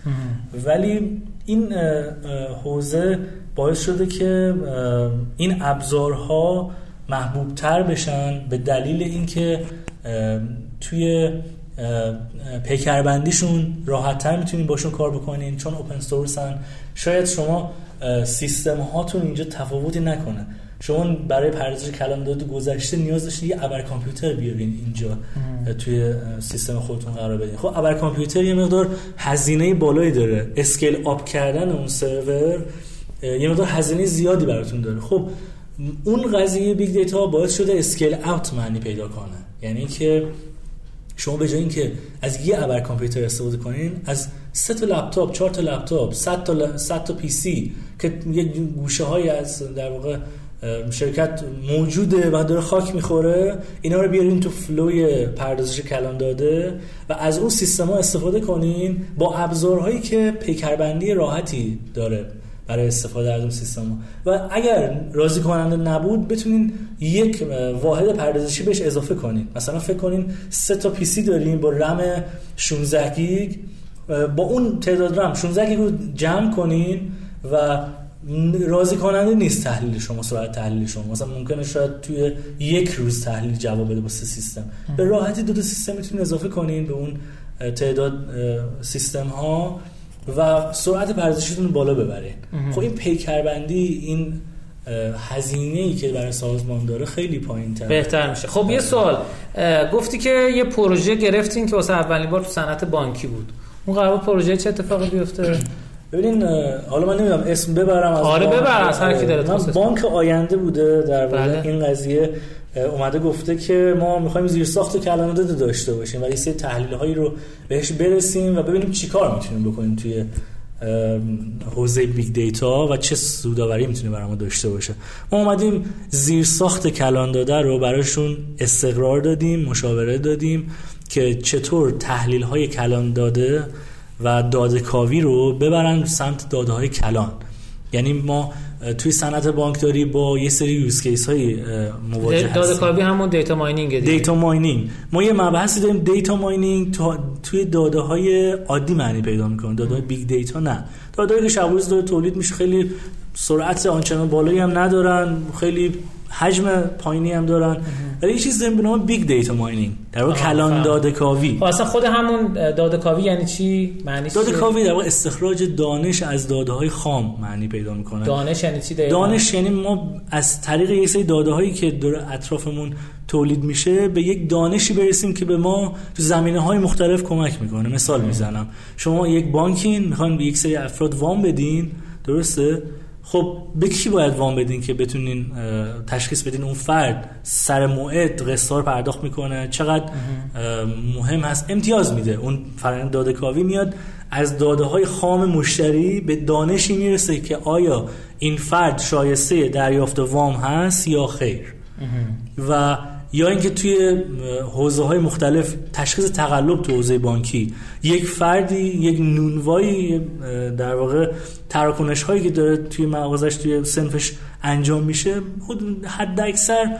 ولی این حوزه باعث شده که این ابزارها محبوب تر بشن به دلیل اینکه توی پیکربندیشون راحت تر می‌تونین باشون کار بکنین چون open source ن شاید شما سیستم هاتون اینجا تفاوتی نکنه. شما برای پردازش کلان داده گذشته نیاز داشتین یه ابر کامپیوتر بیارین اینجا توی سیستم خودتون قرار بدین. خب ابر کامپیوتر یه مقدار هزینه بالایی داره. scale up کردن اون سرور یه مقدار هزینه زیادی براتون داره. خب اون قضیه big data باعث شده scale out معنی پیدا کنه. یعنی که شما به جای اینکه از یه ابر کامپیوتر استفاده کنین از سه تا لپتاپ چهار تا لپتاپ 100 تا 100 تا PC که یه گوشه های از در واقع شرکت موجوده و داره خاک می‌خوره اینا رو بیارین تو flow ی پردازش کلان داده و از اون سیستم ها استفاده کنین با ابزارهایی که پیکربندی راحتی داره برای استفاده از اون سیستم ها. و اگر راضی کننده نبود بتونین یک واحد پردازشی بهش اضافه کنین مثلا فکر کنین سه تا PC دارین با رم 16 گیگ با اون تعداد رم 16 گیگ رو جمع کنین و راضی کننده نیست تحلیل شما سرعت تحلیل شما. مثلا ممکنه شاید توی یک روز تحلیل جواب بده با سه سیستم. به راحتی دو تا سیستم می‌تونید اضافه کنین به اون تعداد سیستم ها و سرعت پردازشتون بالا ببرین. خب این پیکربندی این هزینه ای که برای سازمان داره خیلی پایین تر بهتر میشه. خب یه سوال. گفتی که یه پروژه گرفتین که واسه اولین بار تو صنعت بانکی بود. اون قرار پروژه چه اتفاقی بیفته؟ ببینین حالا من نمی‌دونم اسم ببرم از آره ببر از هر کی داره من بانک آینده بوده در واقع بله. این قضیه اومده گفته که ما می‌خوایم زیر ساخت کلان داده داشته باشیم و یه سری تحلیل هایی رو بهش برسیم و ببینیم چیکار می‌تونیم بکنیم توی حوزه big data و چه سوداوری می‌تونه برای ما داشته باشه. ما اومدیم زیر ساخت کلان داده رو براشون استقرار دادیم مشاوره دادیم که چطور تحلیل های کلان داده و داده کاوی رو ببرن سمت داده های کلان. یعنی ما توی صنعت بانکداری با یه سری use case های مواجه هستیم. داده کاوی همون data mining data mining ما یه مبحثی داریم data mining توی داده های عادی معنی پیدا می‌کنه. داده های big data نه. داده که شب روز داره تولید میشه خیلی سرعت آنچنان بالایی هم ندارن. خیلی حجم پایینی هم دارن. ولی یه چیز داریم به نام big data mining در واقع کلان داده کاوی خب اصلا خود همون داده کاوی یعنی چی؟ معنی داده کاوی در واقع استخراج دانش از داده های خام معنی پیدا می‌کنه. دانش یعنی چی؟ دانش یعنی ما از طریق یک سری داده هایی که دور اطرافمون تولید میشه به یک دانشی برسیم که به ما تو زمینه های مختلف کمک می‌کنه. مثال می‌زنم. شما یک بانکین می‌خوان به یک سری افراد وام بدین درسته؟ خب به کی باید وام بدین که بتونین تشخیص بدین اون فرد سر موعد قسطا پرداخت می‌کنه؟ چقدر مهم. هست؟ امتیاز میده. اون فرآیند داده کاوی میاد از داده های خام مشتری به دانشی می‌رسه که آیا این فرد شایسته دریافت وام هست یا خیر. و یا اینکه توی حوزه های مختلف تشخیص تقلب تو حوزه بانکی یک فردی یک نونوایی در واقع تراکنش هایی که داره توی مغازش توی سنفش انجام میشه حد اکثر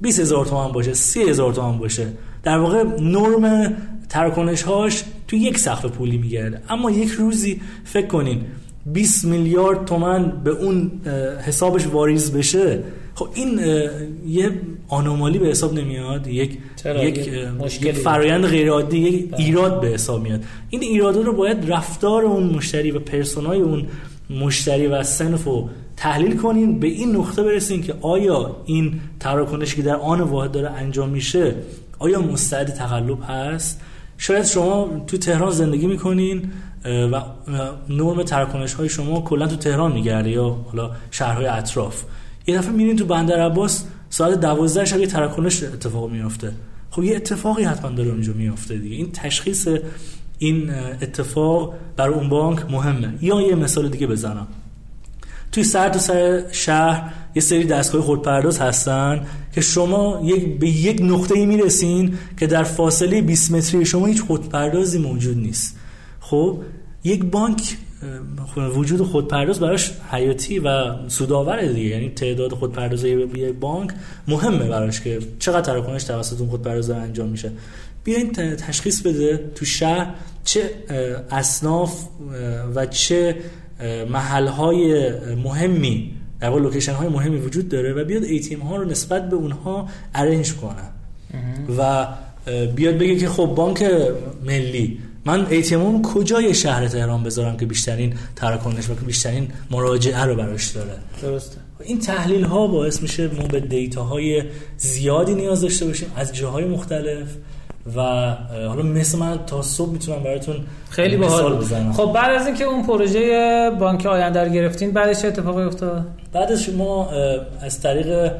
20 هزار تومان باشه 30 هزار تومان باشه. در واقع نرم تراکنش هاش توی یک سقف پولی میگرده. اما یک روزی فکر کنین 20 میلیارد تومن به اون حسابش واریز بشه خب این یه آنومالی به حساب نمیاد یک یک, یک فرایند غیر عادی یک بله. ایراد به حساب میاد. این ایرادا رو باید رفتار اون مشتری و پرسونای اون مشتری و سنف رو تحلیل کنین به این نقطه برسین که آیا این تراکنشی که در آن واحد داره انجام میشه آیا مستعد تقلب هست؟ شاید شما تو تهران زندگی می‌کنین و نرم تراکنش های شما کلا تو تهران میگرده یا حالا شهرهای اطراف. یه دفعه میرین تو بندر عباس ساعت 12 شب یه تراکنش اتفاق میفته خب یه اتفاقی حتما داره اونجا میفته دیگه. این تشخیص این اتفاق برای اون بانک مهمه. یا یه مثال دیگه بزنم. توی سر تو سر شهر یه سری دستگاه خودپرداز هستن که شما یک به یک نقطه ای می‌رسین که در فاصله 20 متری شما هیچ خودپردازی موجود نیست. خب یک بانک وجود خودپرداز براش حیاتی و سودآوره دیگه. یعنی تعداد خودپردازی یک بانک مهمه براش که چقدر تراکنش توسط اون خودپرداز انجام میشه. بیاین تشخیص بده تو شهر چه اصناف و چه محل مهمی در واقع location های مهمی وجود داره و بیاد ATM ها رو نسبت به اونها arrange کنه. و بیاد بگه که خب بانک ملی من ATM م کجای شهر تهران بذارم که بیشترین تراکنش و که بیشترین مراجعه رو براش داره؟ درسته. این تحلیل ها باعث میشه ما به دیتا های زیادی نیاز داشته باشیم از جاهای مختلف و حالا مثل من تا صبح می‌تونم براتون خیلی باحال بزنم. خب بعد از اینکه اون پروژه بانک آینده رو گرفتین بعدش چه اتفاقی افتاد؟ بعدش ما از طریق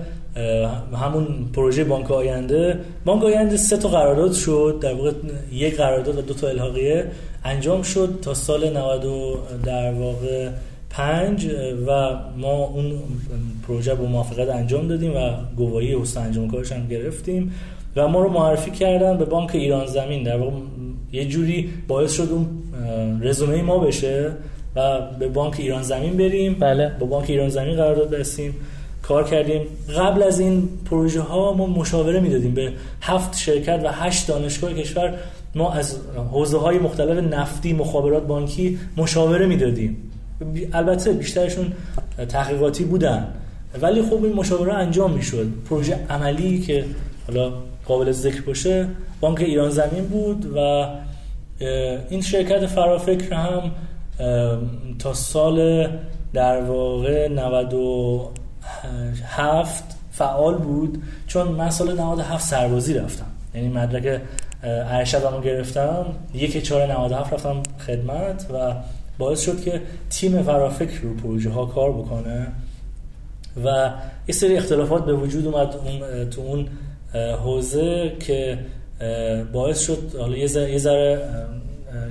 همون پروژه بانک آینده. بانک آینده سه تا قرارداد شد در واقع یک قرارداد و دو تا الحاقیه انجام شد تا سال 90 در واقع پنج و ما اون پروژه با موافقت انجام دادیم و گواهی حسن انجام کارش هم گرفتیم. و ما رو معرفی کردن به بانک ایران زمین. در واقع یه جوری باعث شد اون رزومه ما بشه و به بانک ایران زمین بریم. بله. با بانک ایران زمین قرارداد بستیم. کار کردیم. قبل از این پروژه ها ما مشاوره می‌دادیم به هفت شرکت و هشت دانشگاه کشور. ما از حوزه های مختلف نفتی مخابرات بانکی مشاوره می‌دادیم. البته بیشترشون تحقیقاتی بودن. ولی خب این مشاوره انجام می‌شد. پروژه عملی که حالا قابل ذکر باشه بانک ایران زمین بود و این شرکت فرافکر هم تا سال در واقع 97 فعال بود چون من سال 97 سربازی رفتم. یعنی مدرک ارشد رو گرفتم. یک چهار 97 رفتم خدمت و باعث شد که تیم فرافکر رو پروژه ها کار بکنه و یه سری اختلافات به وجود اومد اون تو اون حوزه که باعث شد حالا یه ذره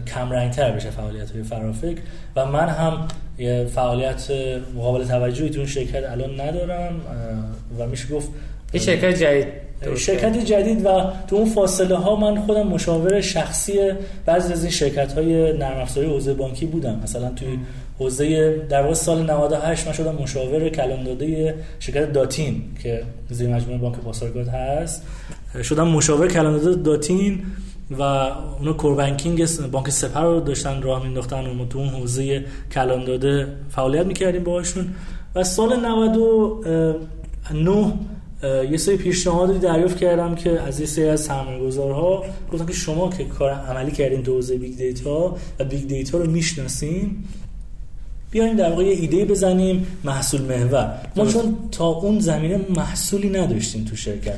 کم رنگتر بشه فعالیت های فرافکر و من هم یه فعالیت مقابل توجهی تو اون شرکت الان ندارم و میشه گفت یه شرکت جدید شرکت جدید و تو اون فاصله ها من خودم مشاور شخصی بعضی از این شرکت های نرم افزاری حوزه بانکی بودم. مثلا توی حوزه در واقع سال 98 من شدم مشاور کلان داده شرکت داتین که زیر مجموعه بانک پاسارگاد هست. شدم مشاور کلان داده داتین. و اونا کوربانکینگ بانک سپر رو داشتن راه مینداختن و تو اون حوزه کلان داده فعالیت می‌کردیم باهاشون. و سال 99 یه سری پیشنهادی دریافت کردم که از یه سری از سرمایه‌گذارها گفتن که شما که کار عملی کردین تو حوزه big data و big data رو می‌شناسین بیایم در واقع یه ایده بزنیم محصول محور. ما چون تا اون زمینه محصولی نداشتیم تو شرکت.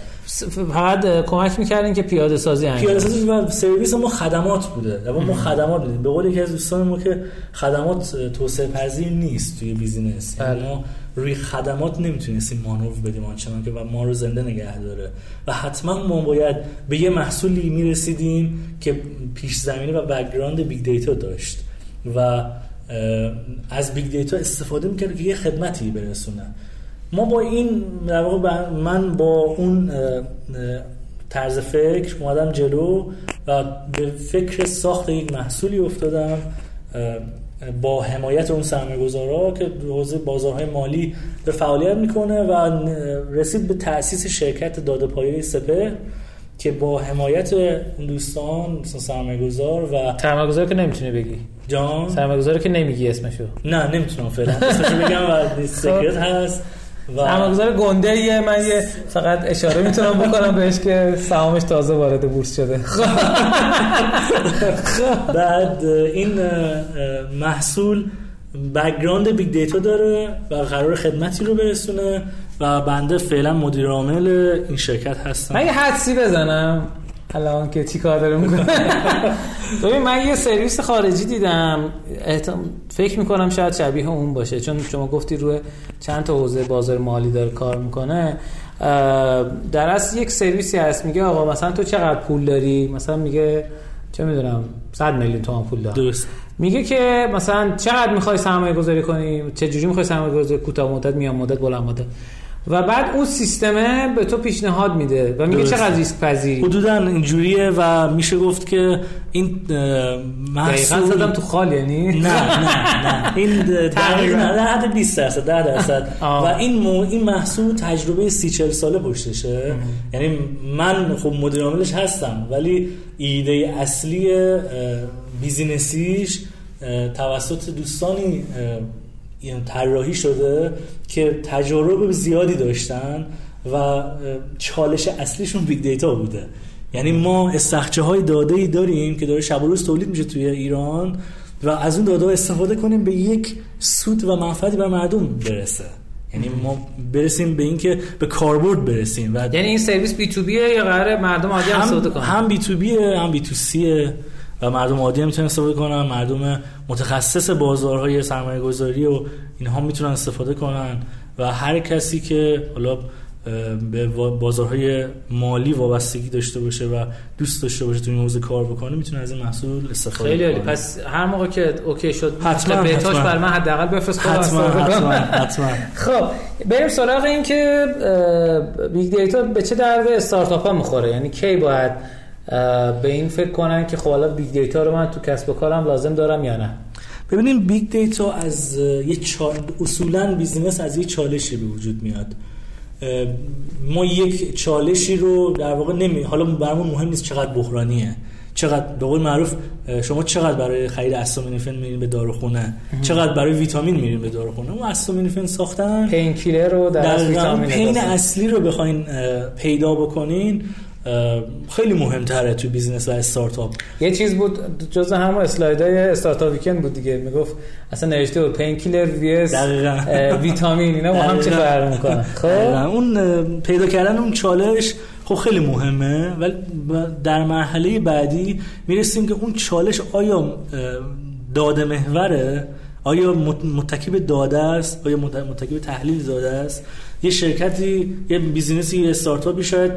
فقط کمک می‌کردین که پیاده سازی انجام پیاده سازی و سرویس ما خدمات بوده. ما خدمات بودیم. به قول یکی از دوستان ما که خدمات توسعه پذیر نیست توی business. یعنی بله. ما روی خدمات نمی‌تونستیم مانور بدیم آنچنان که و ما رو زنده نگه داره. و حتما ما باید به یه محصولی می‌رسیدیم که پیش زمینه و background big data داشت. و از big data استفاده می‌کرد که یه خدمتی برسونه. ما با این در واقع من با اون طرز فکر اومدم جلو و به فکر ساخت یک محصولی افتادم با حمایت اون سرمایه‌گذارا که حوزه بازارهای مالی به فعالیت می‌کنه و رسید به تأسیس شرکت داده پایه سپه که با حمایت اون دوستان مثلا سرمایه‌گذار و سرمایه‌گذار که نمی‌تونی بگی. جان؟ سرمایه‌گذار که نمیگی اسمشو. نه نمی‌تونم فعلا. اسمشو بگم و سکرت هست و سرمایه‌گذار گنده یه من یه فقط اشاره می‌تونم بکنم بهش که سهامش تازه وارد بورس شده. بعد این محصول background big data داره و قراره خدمتی رو برسونه. و بنده فعلا مدیر عامل این شرکت هستم. من یه حدسی بزنم. الان که چی کار داره می‌کنه. ببین من یه سرویس خارجی دیدم. احتم... فکر می‌کنم شاید شبیه اون باشه. چون شما گفتی روی چند تا حوزه بازار مالی داره کار می‌کنه. در اصل یک سرویسی هست. میگه آقا مثلا تو چقدر پول داری؟ مثلا میگه چه می‌دونم 100 میلیون تومان پول دارم. درست. میگه که مثلا چقدر می‌خوای سرمایه گذاری کنی؟ چه جوری می‌خوای سرمایه گذاری کوتاه مدت میان مدت بلند مدت. و بعد اون سیستمه به تو پیشنهاد میده و میگه. چقدر ریسک پذیری حدودا اینجوریه و میشه گفت که این اه، دقیقا محصول زدم تو خال یعنی نه نه نه این تقریباً. در حد 20 درصد 10 درصد. و این مو این محصول تجربه 30 40 ساله پشتشه یعنی من خب مدیر عاملش هستم ولی ایده اصلی business یش توسط دوستانی طراحی شده که تجارب زیادی داشتن و چالش اصلیشون big data بوده. یعنی ما استخرچه های داده ای داریم که داره شب و روز تولید میشه توی ایران و از اون داده ها استفاده کنیم به یک سود و منفعتی بر مردم برسه. یعنی ما برسیم به اینکه به کاربرد برسیم و یعنی این سرویس بی تو بیه یا قراره مردم عادی هم استفاده کنن؟ هم بی تو بیه هم بی تو سیه و مردم عادی هم می‌تونن استفاده کنن. مردم متخصص بازارهای سرمایه گذاری و اینها می‌تونن استفاده کنن و هر کسی که حالا به بازارهای مالی وابستگی داشته باشه و دوست داشته باشه تو این حوزه کار بکنه می‌تونه از این محصول استفاده خیلی عالی پس هر موقع که اوکی شد حتما، بهتاش. بر من حداقل بفرست خودم حتما حتما. حتما خب بریم سراغ این که big data به چه درد استارتاپ ها می‌خوره یعنی کی باید به این فکر کنن که خب حالا big data رو من تو کسب و کارم لازم دارم یا نه؟ ببینیم big data از یه چال... اصولا business از یه چالشی به وجود میاد. ما یک چالشی رو در واقع نمی حالا برامون مهم نیست چقدر بحرانیه. چقدر به قول معروف شما چقدر برای خرید استامینوفن میرین به داروخونه چقدر برای ویتامین میرین به داروخونه اون استامینوفن ساختن. pain killer رو در در ویتامین pain. اصلی رو بخواین پیدا بکنین. خیلی مهمتره تو business و استارتاپ. یه چیز بود جز همه اسلایدهای startup weekend بود دیگه. می‌گفت اصلا نوشته بود pain killer vs دقیقاً. ویتامین اینا با هم چه. فرق دقیقاً. خب؟ اون پیدا کردن اون چالش خب خیلی مهمه. ولی در مرحله بعدی می‌رسیم که اون چالش آیا داده محوره؟ آیا مت- متکی به داده است؟ آیا مت- متکی به تحلیل داده است؟ یه شرکتی یه بیزینسی یه استارتاپی شاید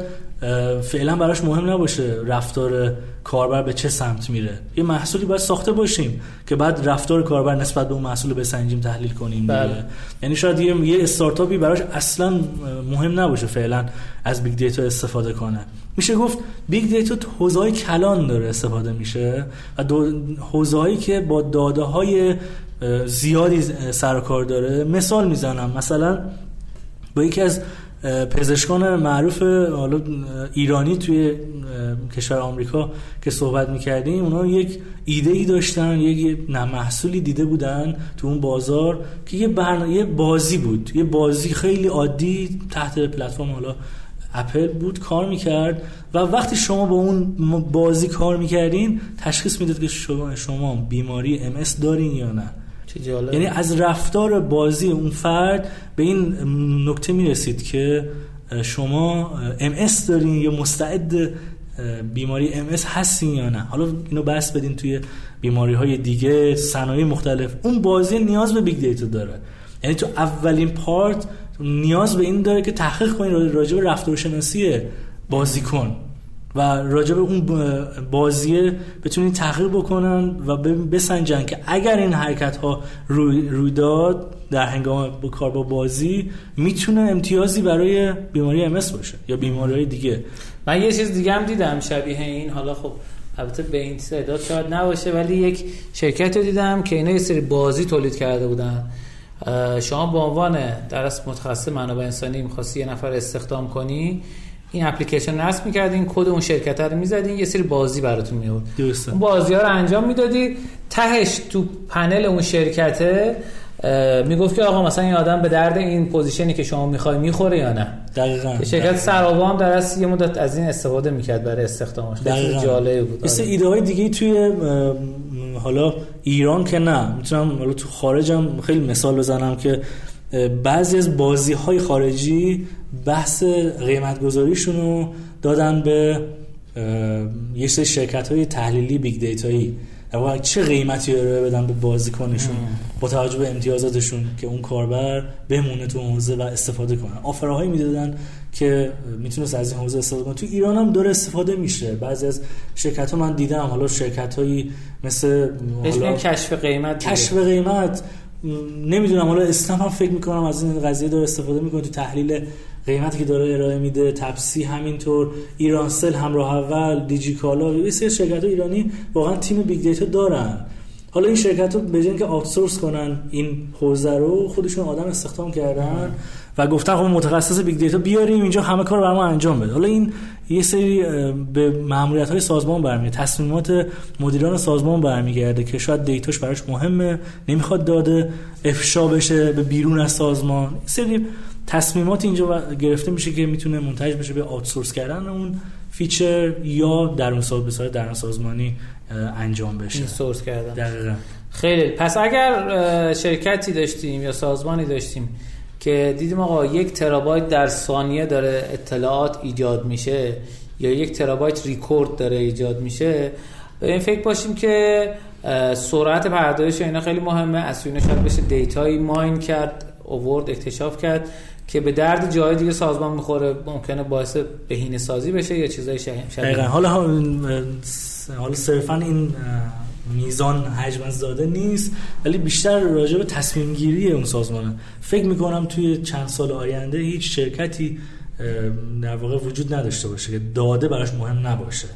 فعلا براش مهم نباشه رفتار کاربر به چه سمت میره. یه محصولی باید ساخته باشیم که بعد رفتار کاربر نسبت به اون محصول بسنجیم تحلیل کنیم بله. یعنی شاید یه, یه استارتاپی براش اصلا مهم نباشه فعلا از big data استفاده کنه. میشه گفت big data تو حوزه‌های کلان داره استفاده میشه و حوزه‌هایی که با داده های زیادی سر کار داره. مثال می‌زنم. مثلا با یکی از پزشکان معروف حالا ایرانی توی کشور آمریکا که صحبت می‌کردیم اونا یک ایده ای داشتن یک محصولی دیده بودن تو اون بازار که یه, برنا... یه بازی بود. یه بازی خیلی عادی تحت پلتفرم حالا اپل بود کار می‌کرد. و وقتی شما با اون بازی کار می‌کردین تشخیص می‌داد که شما, شما بیماری ام اس دارین یا نه. یعنی از رفتار بازی اون فرد به این نکته می‌رسید که شما ام اس دارین یا مستعد بیماری ام اس هستین یا نه؟ حالا اینو بسط بدین توی بیماری های دیگه صنایع مختلف. اون بازی نیاز به big data داره. یعنی تو اولین پارت نیاز به این داره که تحقیق کنین راجع به رفتارشناسی بازیکن. و راجع به اون بازیه بتونین تحقیق بکنن و بسنجن که اگر این حرکت ها روی, داد در هنگام با کار با بازی می‌تونه امتیازی برای بیماری امس باشه یا بیماری های دیگه. من یه چیز دیگه هم دیدم شبیه این. حالا خب البته به این تعداد شاید نباشه ولی یک شرکت رو دیدم که اینا یه سری بازی تولید کرده بودن. شما به عنوان درس متخصص منابع انسانی می‌خواستی یه نفر استخدام کنی این اپلیکیشن نصب می‌کردین کد اون شرکت رو می‌زدین یه سری بازی براتون میورد اون بازی ها رو انجام می‌دادی تهش تو پنل اون شرکته می‌گفت که آقا مثلا این آدم به درد این position ی که شما می‌خوای می‌خوره یا نه؟ دقیقاً. شرکت سرابا هم در یه مدت از این استفاده می‌کرد برای استخدامش. خیلی جالب بود. مثل ایده های دیگه توی حالا ایران که نه. می‌تونم حالا تو خارجم خیلی مثال بزنم که بعضی از بازی های خارجی بحث قیمت گذاریشون رو دادن به یه سری شرکت های تحلیلی big data یی چه قیمتی رو بدن به بازیکنشون؟ با توجه به امتیازاتشون که اون کاربر بمونه تو حوزه و استفاده کنه. offer هایی می‌دادن که می‌تونست از این حوزه استفاده کنه. تو ایران هم داره استفاده میشه. بعضی از شرکت ها من دیدم. حالا شرکت هایی مثل حالا کشف قیمت کشف قیمت. نمی‌دونم حالا اسنپ هم فکر می‌کنم از این قضیه داره استفاده می‌کنه تو تحلیل قیمتی که داره ارائه میده تپسی همینطور ایرانسل همراه اول دیجیکالا یه سری شرکت ایرانی واقعا تیم big data دارن. حالا این شرکت ها به که outsource کنن این حوزه رو خودشون آدم استخدام کردن و گفتن خب متخصص big data بیاریم اینجا همه کار ما انجام بده. حالا این یه سری به ماموریت های سازمان برمیگرده تصمیمات مدیران سازمان برمیگرده که شاید data ش براش مهمه نمی‌خواد داده افشا بشه به بیرون از سازمان. سری تصمیمات اینجا گرفته میشه که می‌تونه منتج بشه به outsource کردن اون feature یا درون ساز به درون سازمانی انجام بشه. insource کردن. دقیقا. خیلی. پس اگر شرکتی داشتیم یا سازمانی داشتیم که دیدیم آقا یک ترابایت در ثانیه داره اطلاعات ایجاد میشه یا یک ترابایت ریکورد داره ایجاد میشه. به این فکر باشیم که سرعت پردازش اینا خیلی مهمه. از اینا شاید بشه data یی mine کرد اوورد اکتشاف کرد که به درد جای دیگه سازمان می‌خوره. ممکنه باعث بهینه سازی بشه یا چیزای شبیه حالا حالا صرفا این میزان حجم داده نیست ولی بیشتر راجع به تصمیم گیری اون سازمانه. فکر می‌کنم توی چند سال آینده هیچ شرکتی در واقع وجود نداشته باشه که داده براش مهم نباشه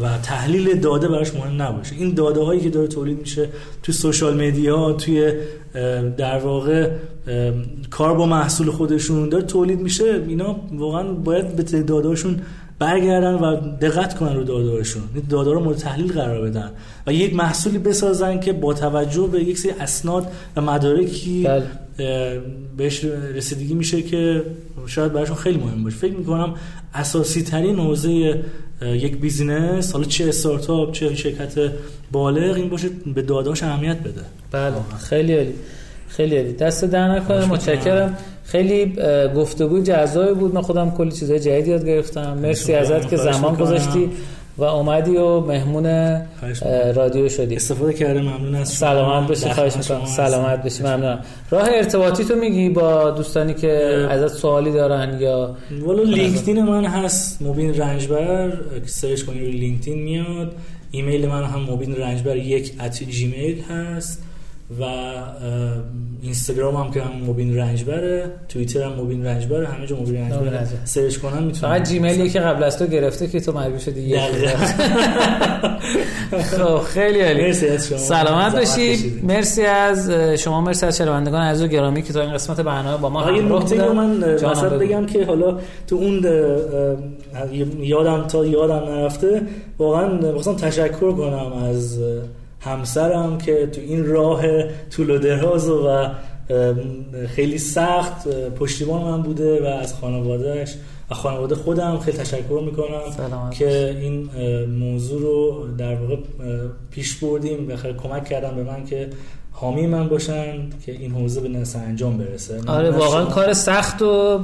و تحلیل داده براش مهم نباشه. این داده هایی که داره تولید میشه توی سوشال مدیا توی در واقع کار با محصول خودشون داره تولید میشه. اینا واقعا باید به تعدادشون برگردن و دقت کنن رو دادارشون. داده رو مورد تحلیل قرار بدن و یک محصولی بسازن که با توجه به یک سری اسناد و مدارکی بله. بهش رسیدگی میشه که شاید براشون خیلی مهم باشه. فکر می‌کنم اساسی ترین حوزه یک بیزینس حالا چه استارتاپ چه شرکت بالغ این باشه به داداش اهمیت بده. بله. خیلی عالی. خیلی عالی. دست در نکنه. متشکرم. خیلی گفتگو جذابی بود. من خودم کلی چیزای جدید یاد گرفتم. مرسی ازت که زمان گذاشتی و اومدی و مهمون رادیو شدی. استفاده کرده ممنون از سلامت باشی. خواهش می‌کنم. سلامت باشی. ممنونم. راه ارتباطی تو میگی با دوستانی که ازت سوالی دارن یا والا لینکدین من هست. مبین رنجبر. search کنید روی لینکدین میاد. ایمیل من هم مبین رنجبر یک at جیمیل هست. و اینستاگرام هم که هم مبین رنجبره توییتر هم مبین رنجبره همه جا مبین رنجبره. search کنن می‌تونن. فقط جیمیلی که قبل از تو گرفته که تو مجبور شدی یه خب خیلی عالی. مرسی از شما. سلامت باشید مرسی از شما مرسی از شنوندگان عزیز و گرامی که تا این قسمت برنامه با ما همراه بودن. من مثلا بگم که حالا تو اون یادم تا یادم نرفته واقعا مثلا تشکر کنم از همسرم که تو این راه طول و دراز و خیلی سخت پشتیبان من بوده و از خانوادهش و خانواده خودم خیلی تشکر می‌کنم سلامت که این موضوع رو در واقع پیش بردیم. بخیر کمک کردم به من که حامی من باشن که این حوزه به نصر انجام برسه. آره واقعا شما- کار سخت و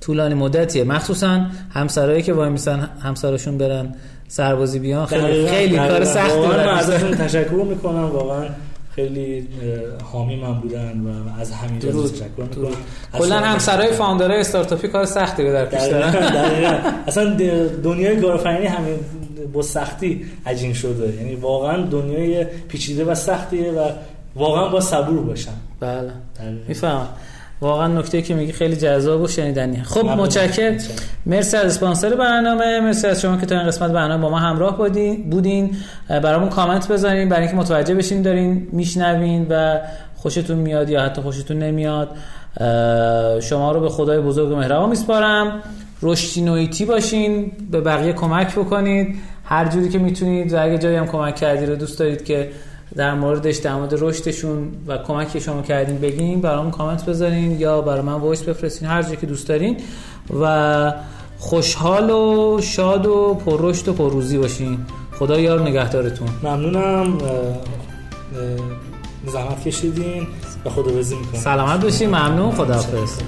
طولانی مدتیه. مخصوصا همسرایی که وای میسن همسرشون برن سربازی بیان خیلی خیلی کار. سختی من ازشون تشکر می‌کنم واقعا خیلی حامی من بودن و از همینجا درود. تشکر. می‌کنم کلا همسرای فاوندرهای استارتاپی کار سختی رو در پیش دارن اصلا دنیای کارآفرینی همین با سختی عجین شده یعنی واقعا دنیای پیچیده و سختیه و واقعا با صبور باشن بله. می‌فهمم واقعا نکته که میگی خیلی جذاب و شنیدنیه. خب. متشکرم. مرسی از اسپانسر برنامه. مرسی از شما که تا این قسمت برنامه با ما همراه بودین بودین. برامون کامنت بذارین. برای اینکه متوجه بشین دارین میشنوین و خوشتون میاد یا حتی خوشتون نمیاد شما رو به خدای بزرگ و مهربان میسپارم. رشدی نویتی باشین. به بقیه کمک بکنید. هر جوری که می‌تونید و اگه جایی هم کمک کردی رو دوست دارید که در موردش در مورد رشدشون و کمکی که شما کردین بگین برامون کامنت بذارین یا برای من voice بفرستین هر جایی که دوست دارین. و خوشحال و شاد و پررشد و پرروزی باشین. خدا یار نگهدارتون. ممنونم. زحمت کشیدین. و خداویسی می‌کنم. سلامت باشین. ممنون. خداحافظ.